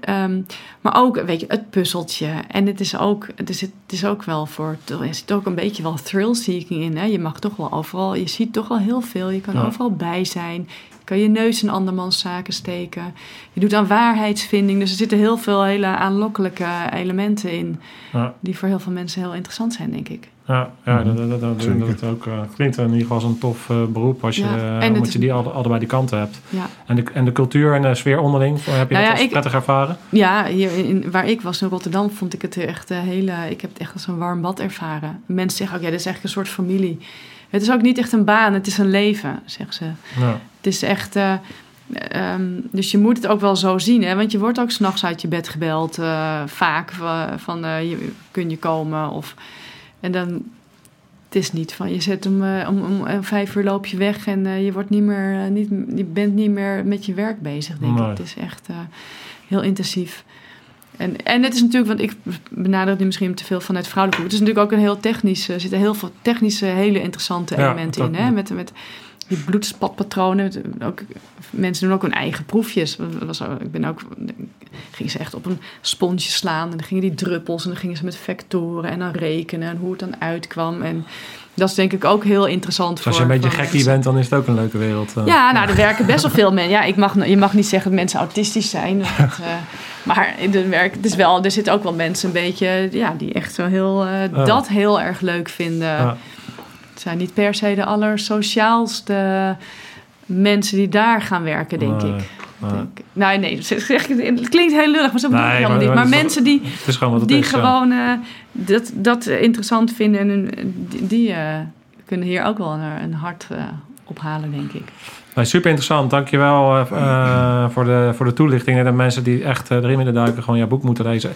Ehm, maar ook, weet je, het puzzeltje. En het is ook, het is, het is ook wel voor, er zit ook een beetje wel thrill-seeking in. Hè? Je mag toch wel overal, je ziet toch wel heel veel. Je kan Ja. overal bij zijn. Je kan je neus in andermans zaken steken. Je doet aan waarheidsvinding. Dus er zitten heel veel hele aanlokkelijke elementen in. Ja. Die voor heel veel mensen heel interessant zijn, denk ik. Ja, ja dat, dat, dat, dat, het ook, eh, klinkt in ieder geval als een tof eh, beroep als je, Ja, eh, omdat je die alle, allebei die kanten hebt. Ja. En de, en de cultuur en de sfeer onderling, heb je Nou dat ja, als ik- prettig ervaren? Ja, hier in, waar ik was in Rotterdam vond ik het echt een hele. Ik heb het echt als een warm bad ervaren. Mensen zeggen ook, ja, dit is eigenlijk een soort familie. Het is ook niet echt een baan, het is een leven, zeggen ze. Ja. Het is echt. eh, ehm, dus je moet het ook wel zo zien, hè? Want je wordt ook s'nachts uit je bed gebeld, eh, vaak van eh, je, kun je komen. Of, en dan. Het is niet van je zet om, om, om vijf uur loop je weg en je, wordt niet meer, niet, je bent niet meer met je werk bezig, denk Nee. ik. Het is echt heel intensief. En, en het is natuurlijk, want ik benader het nu misschien te veel vanuit vrouwelijk. Het is natuurlijk ook een heel technisch, er zitten heel veel technische, hele interessante Ja, elementen dat- in. Hè? Met, met die bloedspatpatronen. Ook, mensen doen ook hun eigen proefjes. Was, ik ben ook, gingen ze echt op een sponsje slaan. En dan gingen die druppels en dan gingen ze met vectoren en dan rekenen en hoe het dan uitkwam. En dat is denk ik ook heel interessant Dus als je voor- een beetje mensen. bent, dan is het ook een leuke wereld. eh. Ja, nou, er werken best wel veel mensen. Ja, ik mag, je mag niet zeggen dat mensen autistisch zijn. Dat, eh, maar er, werk, het is wel, er zitten ook wel mensen een beetje... Ja, die echt zo heel, eh, dat heel erg leuk vinden. Het zijn niet per se de allersociaalste mensen die daar gaan werken, denk Nee, ik. nee. Denk, nou, nee, het klinkt heel lullig, maar zo bedoel ik helemaal maar- niet. maar mensen die, gewoon die is. gewoon eh, dat, dat interessant vinden... en die, die eh, kunnen hier ook wel een, een hart eh, ophalen, denk ik. Super interessant. Dankjewel eh eh, voor, de, voor de toelichting. En de mensen die echt eh, erin willen duiken, gewoon jouw boek moeten lezen.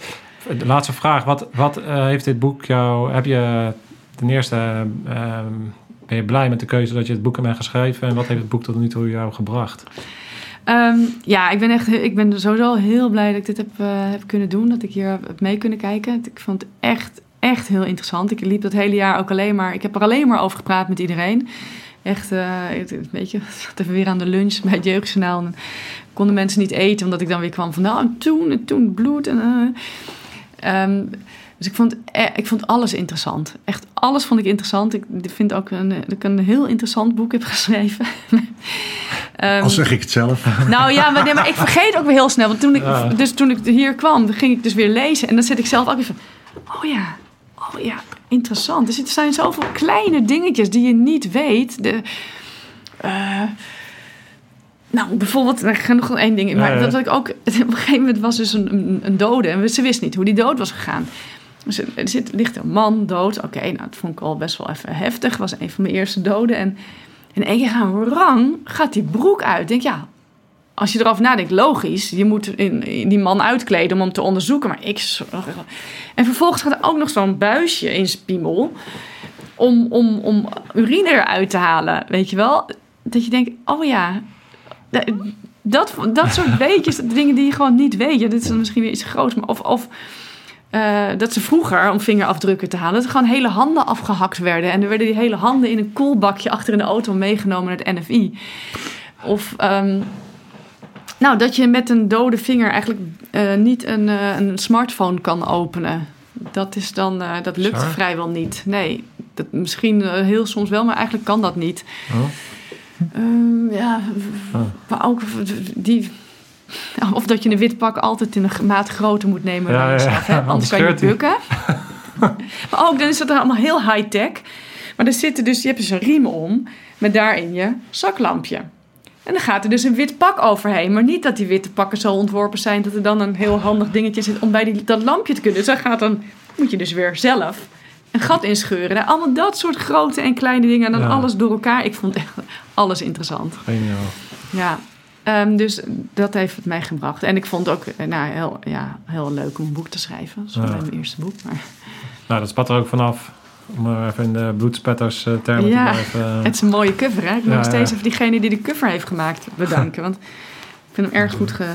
De laatste vraag. Wat, wat heeft dit boek jou... Heb je ten eerste... eh, ben je blij met de keuze dat je het boek hebt geschreven? En wat heeft het boek tot nu toe jou gebracht? Ehm, ja, ik ben echt ik ben sowieso heel blij dat ik dit heb, eh, heb kunnen doen. Dat ik hier heb mee kunnen kijken. Ik vond het echt, echt heel interessant. Ik liep dat hele jaar ook alleen maar... Ik heb er alleen maar over gepraat met iedereen. Echt, eh, het- het- weet je, ik zat even weer aan de lunch bij het Jeugdjournaal. En konden mensen niet eten, omdat ik dan weer kwam van... Nou, en toen, en toen bloed en... eh. Ehm, dus ik vond, eh, ik vond alles interessant. Echt alles vond ik interessant. Ik vind ook een, dat ik een heel interessant boek heb geschreven. Ehm, Al zeg ik het zelf. nou ja, maar, nee, maar ik vergeet ook weer heel snel. Want toen ik, Ja. dus toen ik hier kwam, ging ik dus weer lezen. En dan zit ik zelf ook weer van... Oh ja, oh ja, interessant. Er zitten- zijn zoveel kleine dingetjes die je niet weet. De, eh, nou, bijvoorbeeld, ik ga nog één ding in. Maar Ja, ja. dat ik ook... Op een gegeven moment was dus een, een, een dode. En ze wist niet hoe die dood was gegaan. Dus er zit, ligt een man dood. Oké, nou, dat vond ik al best wel even heftig. was een van mijn eerste doden. En in één keer gaan rang, gaat die broek uit. Denk, ja, als je erover nadenkt, logisch. Je moet in die man uitkleden om hem te onderzoeken. Maar ik... En vervolgens gaat er ook nog zo'n buisje in zijn piemel... Om, om, om urine eruit te halen, weet je wel? Dat je denkt, oh ja... Dat, dat soort weetjes, dingen die je gewoon niet weet. Ja, dit is dan misschien weer iets groots. Maar of, of eh, dat ze vroeger, om vingerafdrukken te halen... dat er gewoon hele handen afgehakt werden. En er werden die hele handen in een koelbakje achter in de auto meegenomen naar het NFI. Of... ehm, nou, dat je met een dode vinger eigenlijk eh, niet een, eh, een smartphone kan openen. Dat, is dan, dat lukt vrijwel niet. Nee, dat, misschien heel soms wel, maar eigenlijk kan dat niet. Oh. Ehm, ja, Oh. maar ook die... Of dat je een wit pak altijd in een maat groter moet nemen Ja, dan ja, jezelf. Hè? ja, Anders kan je bukken. maar ook dan is het allemaal heel high-tech. Maar er zitten dus, je hebt dus een riem om met daarin je zaklampje. En dan gaat er dus een wit pak overheen. Maar niet dat die witte pakken zo ontworpen zijn dat er dan een heel handig dingetje zit om bij die, dat lampje te kunnen. Dus dan gaat dan, moet je dus weer zelf een gat inscheuren. Nou, allemaal dat soort grote en kleine dingen. En dan Ja. alles door elkaar. Ik vond echt alles interessant. Geniaal. Ja, Ehm, dus dat heeft het mij gebracht. En ik vond het ook eh, nou, heel, ja, heel leuk om een boek te schrijven. Dat is Ja. mijn eerste boek. Maar Nou, dat spat er ook vanaf. Om er even in de bloedspetters eh, termen Ja, te blijven. eh. het is een mooie cover. Hè? Ik wil Ja, nog steeds even diegene die de cover heeft gemaakt bedanken. Want ik vind hem erg goed. Ge...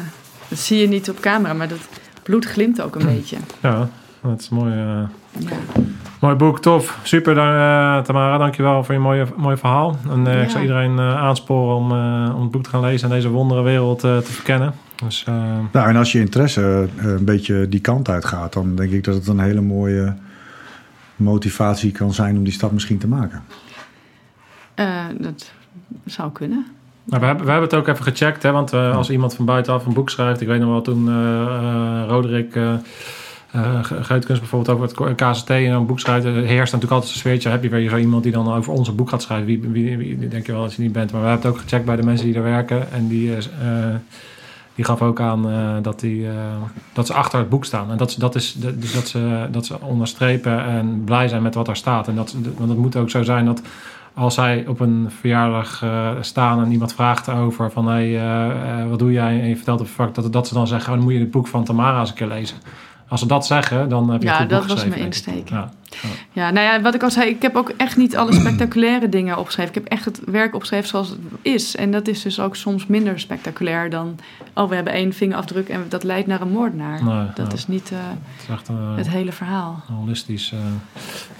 Dat zie je niet op camera, maar dat bloed glimt ook een beetje. Ja, dat is mooi, eh, Ja. mooi boek. Tof. Super, dan, eh, Tamara. Dankjewel voor je mooie, mooie verhaal. En eh, ik zou iedereen eh, aansporen om, eh, om het boek te gaan lezen en deze wondere wereld eh, te verkennen. Dus Nou, en als je interesse eh, een beetje die kant uit gaat, dan denk ik dat het een hele mooie motivatie kan zijn om die stap misschien te maken. Eh, dat zou kunnen. Nou, we, hebben, we hebben het ook even gecheckt, hè, want eh, als iemand van buitenaf een boek schrijft, ik weet nog wel toen eh eh, Roderick eh eh, Geutkunst bijvoorbeeld over het KCT en een boek schrijft, er heerst natuurlijk altijd een sfeertje. Heb je weer zo iemand die dan over ons een boek gaat schrijven? Wie, wie, denk je wel als je niet bent? Maar we hebben het ook gecheckt bij de mensen die er werken en die, eh, eh, die gaf ook aan eh, dat, die, eh, dat ze achter het boek staan. En dat, dat is dus dat ze, dat ze onderstrepen en blij zijn met wat er staat. En dat, want het moet ook zo zijn dat als zij op een verjaardag eh, staan en iemand vraagt over van hey, eh, eh, wat doe jij? En je vertelt op vak dat, dat ze dan zeggen, oh, dan moet je het boek van Tamara eens een keer lezen. Als ze dat zeggen, dan heb je Ja, goed dat was mijn insteek. Ja. Ja, nou ja, wat ik al zei, ik heb ook echt niet alle spectaculaire dingen opgeschreven. Ik heb echt het werk opgeschreven zoals het is. En dat is dus ook soms minder spectaculair dan... oh, we hebben één vingerafdruk en dat leidt naar een moordenaar. Nee, dat ja. is niet eh, Het is echt een, het hele verhaal. een holistisch eh,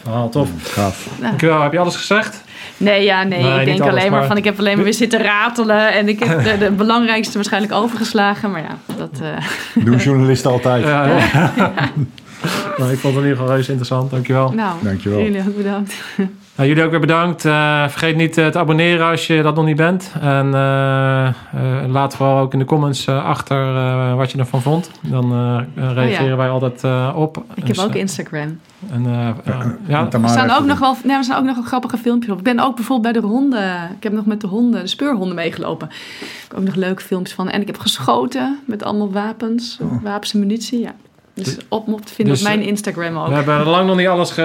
verhaal. Tof. Gaaf. Nou, Dankjewel. Heb je alles gezegd? nee, ja, nee, Nee, ik denk alles, alleen maar, maar- van... ik heb alleen maar weer zitten ratelen... en ik heb de, de belangrijkste waarschijnlijk overgeslagen. Maar ja, dat... eh, Doen journalisten altijd. Ja, ja. Nou, ik vond het in ieder geval reuze interessant. Dankjewel. nou, Dankjewel. jullie ook bedankt. Nou, jullie ook weer bedankt. Eh, vergeet niet eh, te abonneren als je dat nog niet bent. En eh, eh, laat vooral ook in de comments eh, achter eh, wat je ervan vond. Dan eh, eh, reageren wij altijd eh, op. Oh Ik Dus, heb ook eh, Instagram. En, ja, Er staan ook nog wel, nee, er staan ook nog wel grappige filmpjes op. Ik ben ook bijvoorbeeld bij de honden. Ik heb nog met de honden, de speurhonden meegelopen. Ik heb ook nog leuke filmpjes van. En ik heb geschoten met allemaal wapens, wapens en munitie. Ja. Dus op, te vinden Dus, op mijn eh, Instagram ook. we hebben lang nog niet alles ge-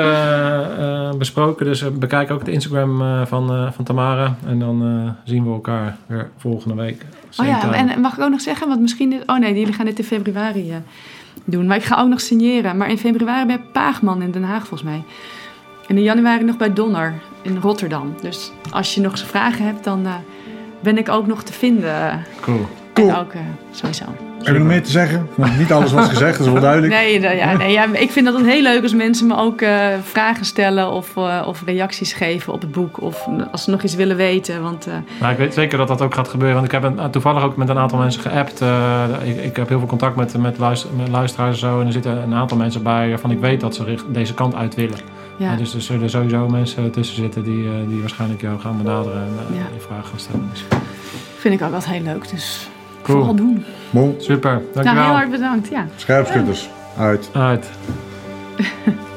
eh, besproken. Dus eh, bekijk ook de Instagram van, van Tamara. En dan zien we elkaar weer volgende week. Oh ja, time. en mag ik ook nog zeggen, want misschien dit... Oh nee, jullie gaan dit in februari doen. Maar ik ga ook nog signeren. Maar in februari bij Paagman in Den Haag volgens mij. En in januari nog bij Donner in Rotterdam. Dus als je nog vragen hebt, dan ben ik ook nog te vinden. Cool. En Cool. ook eh, sowieso. Heb je nog meer te zeggen? Want niet alles was gezegd, dat is wel duidelijk. Nee, ja, nee ja, ik vind dat het heel leuk als mensen me ook eh, vragen stellen of, eh, of reacties geven op het boek. Of als ze nog iets willen weten. Want eh, Nou, ik weet zeker dat dat ook gaat gebeuren. Want ik heb een- toevallig ook met een aantal mensen geappt. Eh, ik, ik heb heel veel contact met, met, luister, met luisteraars en zo. En er zitten een aantal mensen bij waarvan ik weet dat ze richt- deze kant uit willen. ja, dus er zullen sowieso mensen tussen zitten die, eh, die waarschijnlijk jou gaan benaderen en Ja. die vragen gaan stellen. Dus, vind ik ook wel heel leuk. Dus cool. vooral doen. Mooi, Super, dankjewel. Nou, heel hard bedankt, ja. Scherpschutters, uit. Uit.